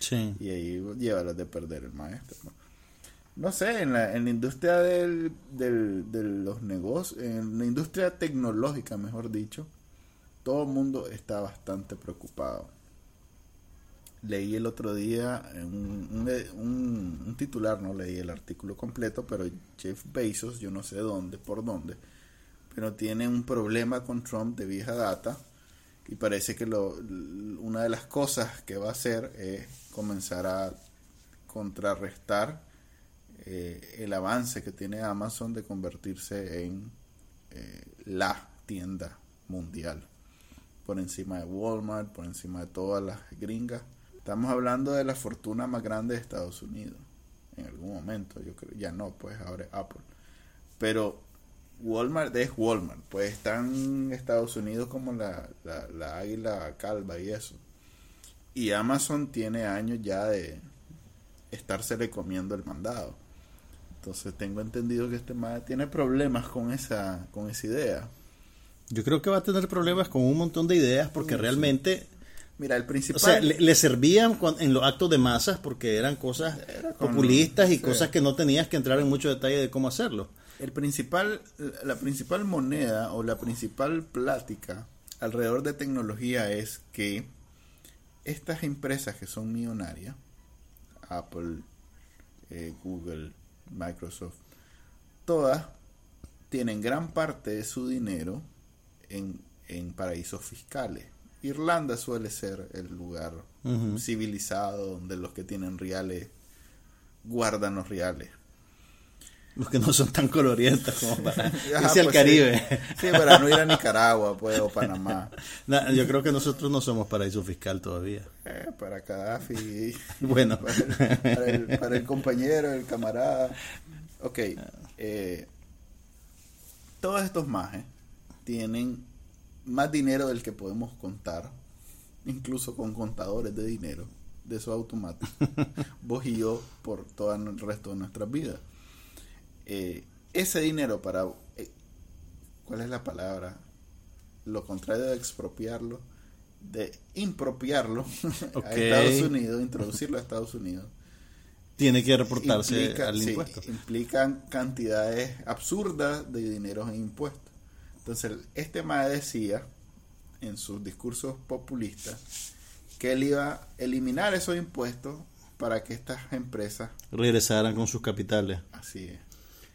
Sí. y ahí llévalos de perder el maestro. ¿no? No sé, en la, en la industria del, del- de los negocios, en la industria tecnológica, mejor dicho, todo el mundo está bastante preocupado. Leí el otro día un titular, no leí el artículo completo, pero Jeff Bezos, yo no sé dónde, por dónde, pero tiene un problema con Trump de vieja data y parece que lo, una de las cosas que va a hacer es comenzar a contrarrestar eh, el avance que tiene Amazon de convertirse en eh, la tienda mundial por encima de Walmart, por encima de todas las gringas. Estamos hablando de la fortuna más grande de Estados Unidos en algún momento, yo creo, ya no, pues ahora es Apple. Pero Walmart es Walmart, pues está en Estados Unidos como la, la, la águila calva y eso. Y Amazon tiene años ya de estársele comiendo el mandado. Entonces tengo entendido que este madre tiene problemas con esa, con esa idea. Yo creo que va a tener problemas con un montón de ideas porque Sí. realmente, Mira, el principal... o sea, le, le servían en los actos de masas porque eran cosas Era con- populistas y sí. cosas que no tenías que entrar en mucho detalle de cómo hacerlo. El principal, la principal moneda o la principal plática alrededor de tecnología es que estas empresas que son millonarias, Apple, eh, Google, Microsoft, todas tienen gran parte de su dinero en, en paraísos fiscales. Irlanda suele ser el lugar civilizado donde los que tienen reales guardan los reales. Los que no son tan colorientas como para Ajá, irse al pues Caribe. Sí. Sí, para no ir a Nicaragua, pues, o Panamá. Na- yo creo que nosotros no somos paraíso fiscal todavía. Eh, para Gaddafi. Bueno. Para el, para el- para el compañero, el camarada. Ok. eh, todos estos majes tienen más dinero del que podemos contar. Incluso con contadores de dinero. De esos automáticos. Vos y yo por todo el resto de nuestras vidas. Eh, ese dinero para... eh, ¿Cuál es la palabra? Lo contrario de expropiarlo. De impropiarlo a Estados Unidos, introducirlo a Estados Unidos. Tiene que reportarse Implica- al sí, impuesto. implican cantidades absurdas de dinero en impuestos. Entonces, este MAE decía en sus discursos populistas que él iba a eliminar esos impuestos para que estas empresas, Regresaran con sus capitales. así es.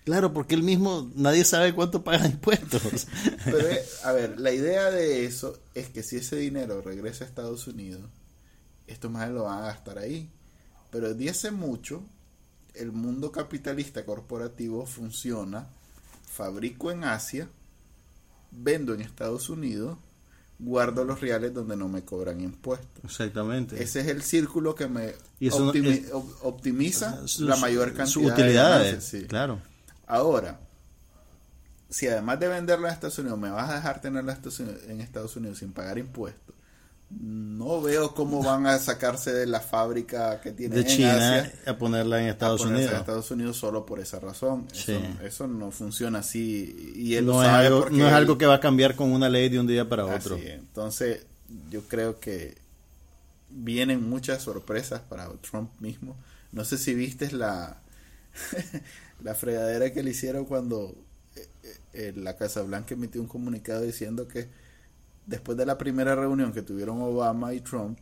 Claro, porque él mismo, nadie sabe cuánto paga de impuestos. Pero, eh, a ver, la idea de eso es que si ese dinero regresa a Estados Unidos, estos más lo van a gastar ahí. Pero desde hace mucho, el mundo capitalista corporativo funciona, fabrico en Asia, vendo en Estados Unidos, guardo los reales donde no me cobran impuestos. Exactamente. Ese es el círculo que me Y eso no- optimi- es- op- optimiza Su- la su- mayor cantidad Sus de utilidades, ganancias, sí. claro. Ahora, si además de venderlo en Estados Unidos, me vas a dejar tenerlo en Estados Unidos sin pagar impuestos, no veo cómo van a sacarse de la fábrica que tienen de China a ponerla en Estados Unidos. En Estados Unidos solo por esa razón. Eso, no funciona así y él no lo sabe es algo, no es algo que va a cambiar con una ley de un día para otro. Entonces, yo creo que vienen muchas sorpresas para Trump mismo. No sé si viste la la fregadera que le hicieron cuando eh, eh, la Casa Blanca emitió un comunicado diciendo que después de la primera reunión que tuvieron Obama y Trump,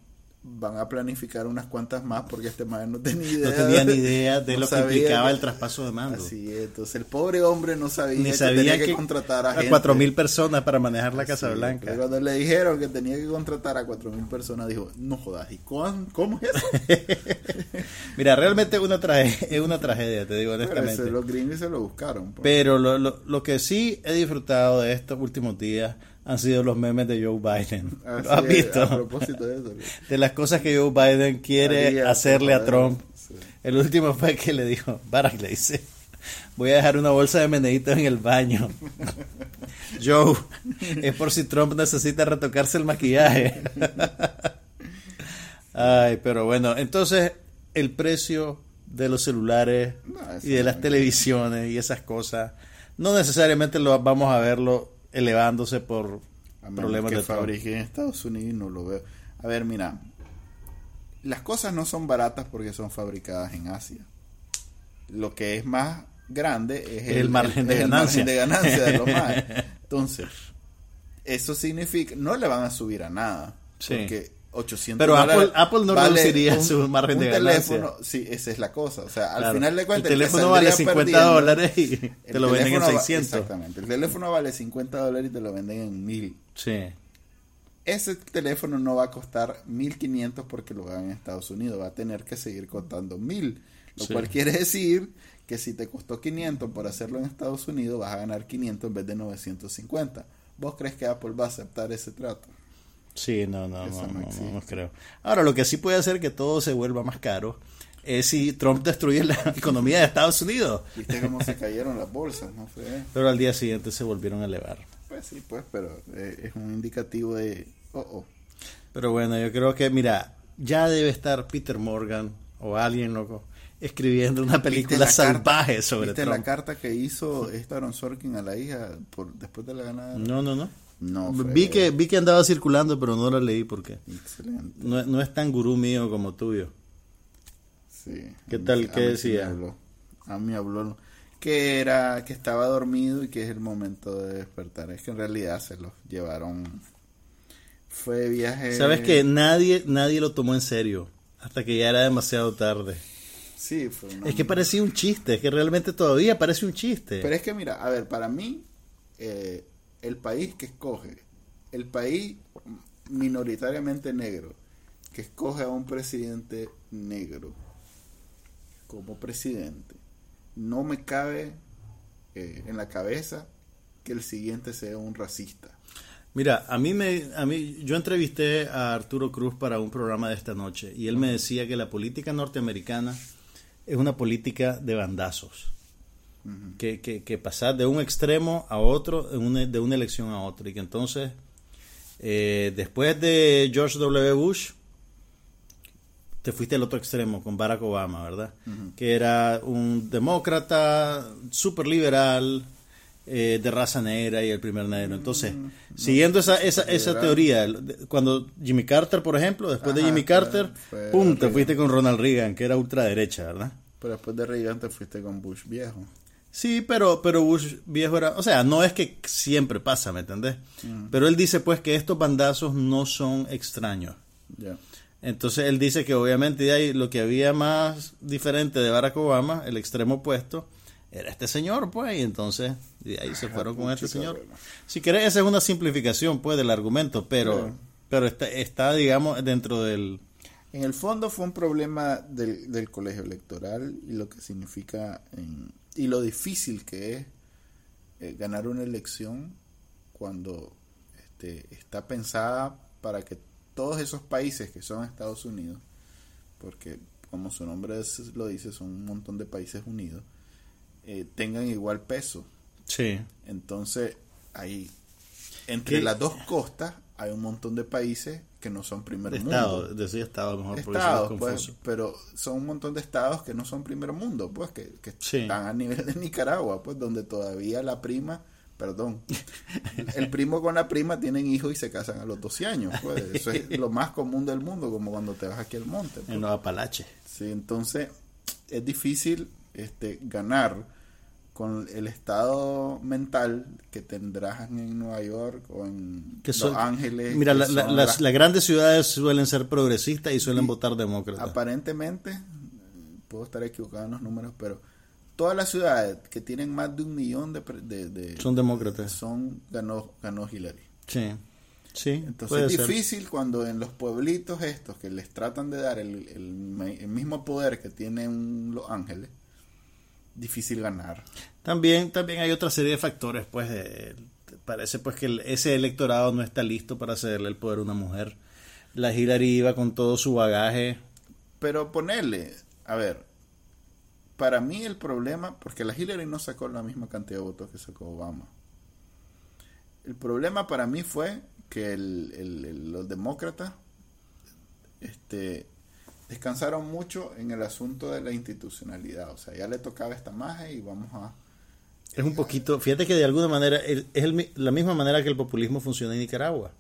van a planificar unas cuantas más porque este man no tenía idea. No tenía ni idea de lo que implicaba el traspaso de mando. Así es, entonces el pobre hombre no sabía, ni sabía que tenía que, contratar a, cuatro mil personas para manejar la Casa Blanca. cuando le dijeron que tenía que contratar a cuatro mil personas, dijo, no jodas, ¿y cómo es eso? Mira, realmente es una, es una tragedia, te digo honestamente. Pero los gringos se lo buscaron. Pues. Pero lo, lo, lo que sí he disfrutado de estos últimos días han sido los memes de Joe Biden. ¿Lo has visto? A propósito de eso. De las cosas que Joe Biden quiere hacerle a Trump. El último fue que le dijo, Barack le dice, voy a dejar una bolsa de meneditos en el baño. Joe, es por si Trump necesita retocarse el maquillaje. Ay, pero bueno, entonces el precio de los celulares y de las televisiones y esas cosas, no necesariamente lo vamos a verlo elevándose por problemas que de fabrique en Estados Unidos no lo veo. A ver, mira, las cosas no son baratas porque son fabricadas en Asia. Lo que es más grande es el, margen, de ganancia. de ganancia de lo más. Entonces, eso significa, no le van a subir a nada. Porque 800 Pero Apple, Apple, no reduciría su margen de teléfono, Sí, esa es la cosa. O sea, al final de cuentas. El teléfono vale 50 dólares y te lo venden en 600. exactamente. El teléfono vale 50 dólares y te lo venden en 1000. Sí. Ese teléfono no va a costar 1500 porque lo hagan en Estados Unidos. Va a tener que seguir costando 1000. Lo cual quiere decir que si te costó 500 por hacerlo en Estados Unidos, vas a ganar 500 en vez de 950. ¿Vos crees que Apple va a aceptar ese trato? Sí, no, no, no, no, creo. Ahora, lo que sí puede hacer que todo se vuelva más caro es si Trump destruye la economía de Estados Unidos. Viste cómo se cayeron las bolsas, no sé. Pero al día siguiente se volvieron a elevar. Pues sí, pues, pero eh, es un indicativo de... Oh, oh. Pero bueno, yo creo que, mira, ya debe estar Peter Morgan o alguien loco escribiendo una película salvaje sobre ¿viste la carta que hizo Aaron Sorkin a la hija por, después de la ganada? No, no, no. No, vi que vi que andaba circulando, pero no la leí porque No, no es tan gurú mío como tuyo. Sí. ¿Qué tal? ¿Qué decía? a mí habló que era que estaba dormido y que es el momento de despertar. Es que en realidad se los llevaron. Fue viaje. Sabes que nadie nadie lo tomó en serio hasta que ya era demasiado tarde. Sí, fue Es que parecía un chiste, es que realmente todavía parece un chiste. Pero es que mira, a ver, para mí eh, el país que escoge, el país minoritariamente negro, que escoge a un presidente negro como presidente, no me cabe eh, en la cabeza que el siguiente sea un racista. Mira, a mí me, a mí, yo entrevisté a Arturo Cruz para un programa de esta noche y él me decía que la política norteamericana es una política de bandazos que, que, pasar de un extremo a otro, de una, de una elección a otra. Y que entonces, eh, después de George W. Bush, te fuiste al otro extremo con Barack Obama, ¿verdad? Que era un demócrata, súper liberal, eh, de raza negra y el primer negro. Entonces, siguiendo esa, esa, esa teoría, cuando Jimmy Carter, por ejemplo, después de Jimmy Carter, pum, te fuiste con Ronald Reagan, que era ultraderecha, ¿verdad? Pero después de Reagan te fuiste con Bush viejo. Sí, pero, pero Bush viejo era, o sea, no es que siempre pasa, ¿me entendés? Mm. Pero él dice pues que estos bandazos no son extraños. Entonces él dice que obviamente ahí lo que había más diferente de Barack Obama, el extremo opuesto, era este señor, pues, y entonces de ahí se fueron con este señor. Si querés, esa es una simplificación, pues, del argumento, pero, pero está, está, digamos, dentro del... En el fondo fue un problema del, del colegio electoral y lo que significa en y lo difícil que es eh, ganar una elección cuando este, está pensada para que todos esos países que son Estados Unidos, porque como su nombre lo dice, son un montón de países unidos, eh, tengan igual peso. Sí. Entonces, ahí, entre ¿Qué? las dos costas, hay un montón de países que no son primer De mundo. estado, decía estado mejor, estados, es pues, pero son un montón de estados que no son primer mundo, pues, que, que Sí. están a nivel de Nicaragua, pues, donde todavía la prima, perdón, el primo con la prima tienen hijos y se casan a los 12 años, pues, eso es lo más común del mundo, como cuando te vas aquí al monte. pues. En los Apalaches. Sí, entonces es difícil este, ganar con el estado mental que tendrás en Nueva York o en Que son- Los Ángeles. Mira, la- la- las, grandes ciudades suelen ser progresistas y suelen Y votar demócratas. Aparentemente, puedo estar equivocado en los números, pero todas las ciudades que tienen más de un millón de... de- de- Son demócratas. son ganó, ganó Hillary. Sí. Sí, Entonces es ser. difícil cuando en los pueblitos estos que les tratan de dar el, el el mismo poder que tienen Los Ángeles, difícil ganar. También, también hay otra serie de factores, pues eh, parece pues que el- ese electorado no está listo para cederle el poder a una mujer. La Hillary iba con todo su bagaje. Pero ponerle, a ver, para mí el problema, porque la Hillary no sacó la misma cantidad de votos que sacó Obama. El problema para mí fue que el- el- el- los demócratas este, descansaron mucho en el asunto de la institucionalidad. O sea, ya le tocaba esta magia y vamos a... Es un poquito, fíjate que de alguna manera es el la misma manera que el populismo funciona en Nicaragua.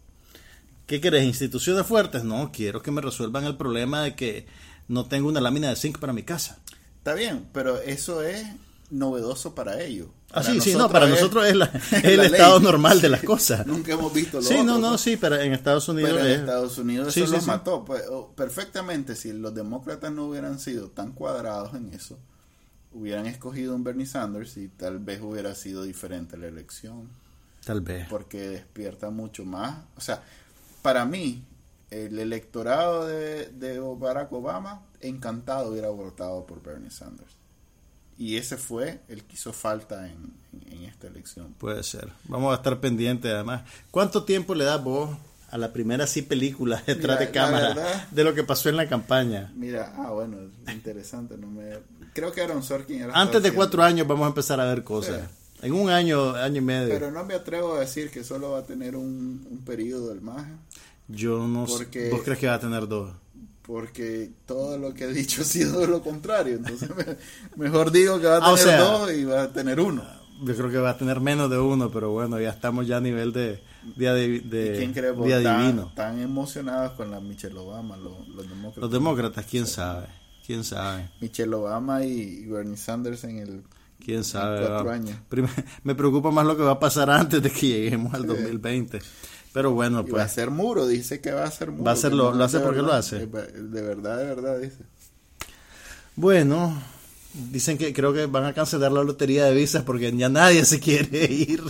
¿Qué querés? ¿Instituciones fuertes? No, quiero que me resuelvan el problema de que no tengo una lámina de zinc para mi casa. Está bien, pero eso es novedoso para ellos. Ah, Para sí, sí, no, para nosotros es, la- es el la ley. estado normal de las cosas. Nunca hemos visto lo Sí, otro, no, no, pues. sí, pero en Estados Unidos Pero en es- Estados Unidos Sí, eso sí, los sí. mató. Pues, perfectamente, si los demócratas no hubieran sido tan cuadrados en eso, hubieran escogido un Bernie Sanders y tal vez hubiera sido diferente la elección. Tal vez. Porque despierta mucho más. O sea, para mí, el electorado de, de Barack Obama, encantado hubiera votado por Bernie Sanders. Y ese fue el que hizo falta en, esta elección. Puede ser. Vamos a estar pendientes además. ¿Cuánto tiempo le das vos a la primera sí película detrás Mira, de cámara verdad- de lo que pasó en la campaña? Mira, ah, bueno, es interesante. No me... Creo que Aaron Sorkin era Antes de cuatro años vamos a empezar a ver cosas. En un año, año y medio. Pero no me atrevo a decir que solo va a tener un, un periodo del maje, Yo no sé. ¿Vos crees que va a tener dos? Porque todo lo que he dicho ha sido lo contrario. Entonces, me- mejor digo que va a Ah, o tener sea- dos y va a tener uno. Yo creo que va a tener menos de uno, pero bueno, ya estamos ya a nivel de día, de, de- ¿Y quién cree día Tan- divino. Tan emocionados con la Michelle Obama, los, los demócratas. Los demócratas, quién sabe, quién sabe, Michelle Obama y, Bernie Sanders en el... quién sabe. cuatro años. Me preocupa más lo que va a pasar antes de que lleguemos al 2020. Pero bueno, Y va a pues ser muro, dice que va a ser muro. Va a ser lo- no lo hace porque lo hace. De verdad, de verdad, dice. bueno, dicen que creo que van a cancelar la lotería de visas porque ya nadie se quiere ir.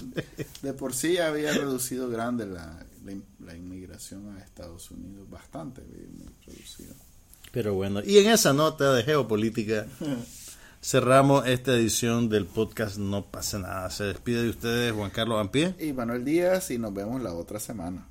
De por sí había reducido grande la, la, in- la inmigración a Estados Unidos, bastante reducido. Pero bueno, y en esa nota de geopolítica cerramos esta edición del podcast No pasa nada. Se despide de ustedes Juan Carlos Ampie. Y Manuel Díaz y nos vemos la otra semana.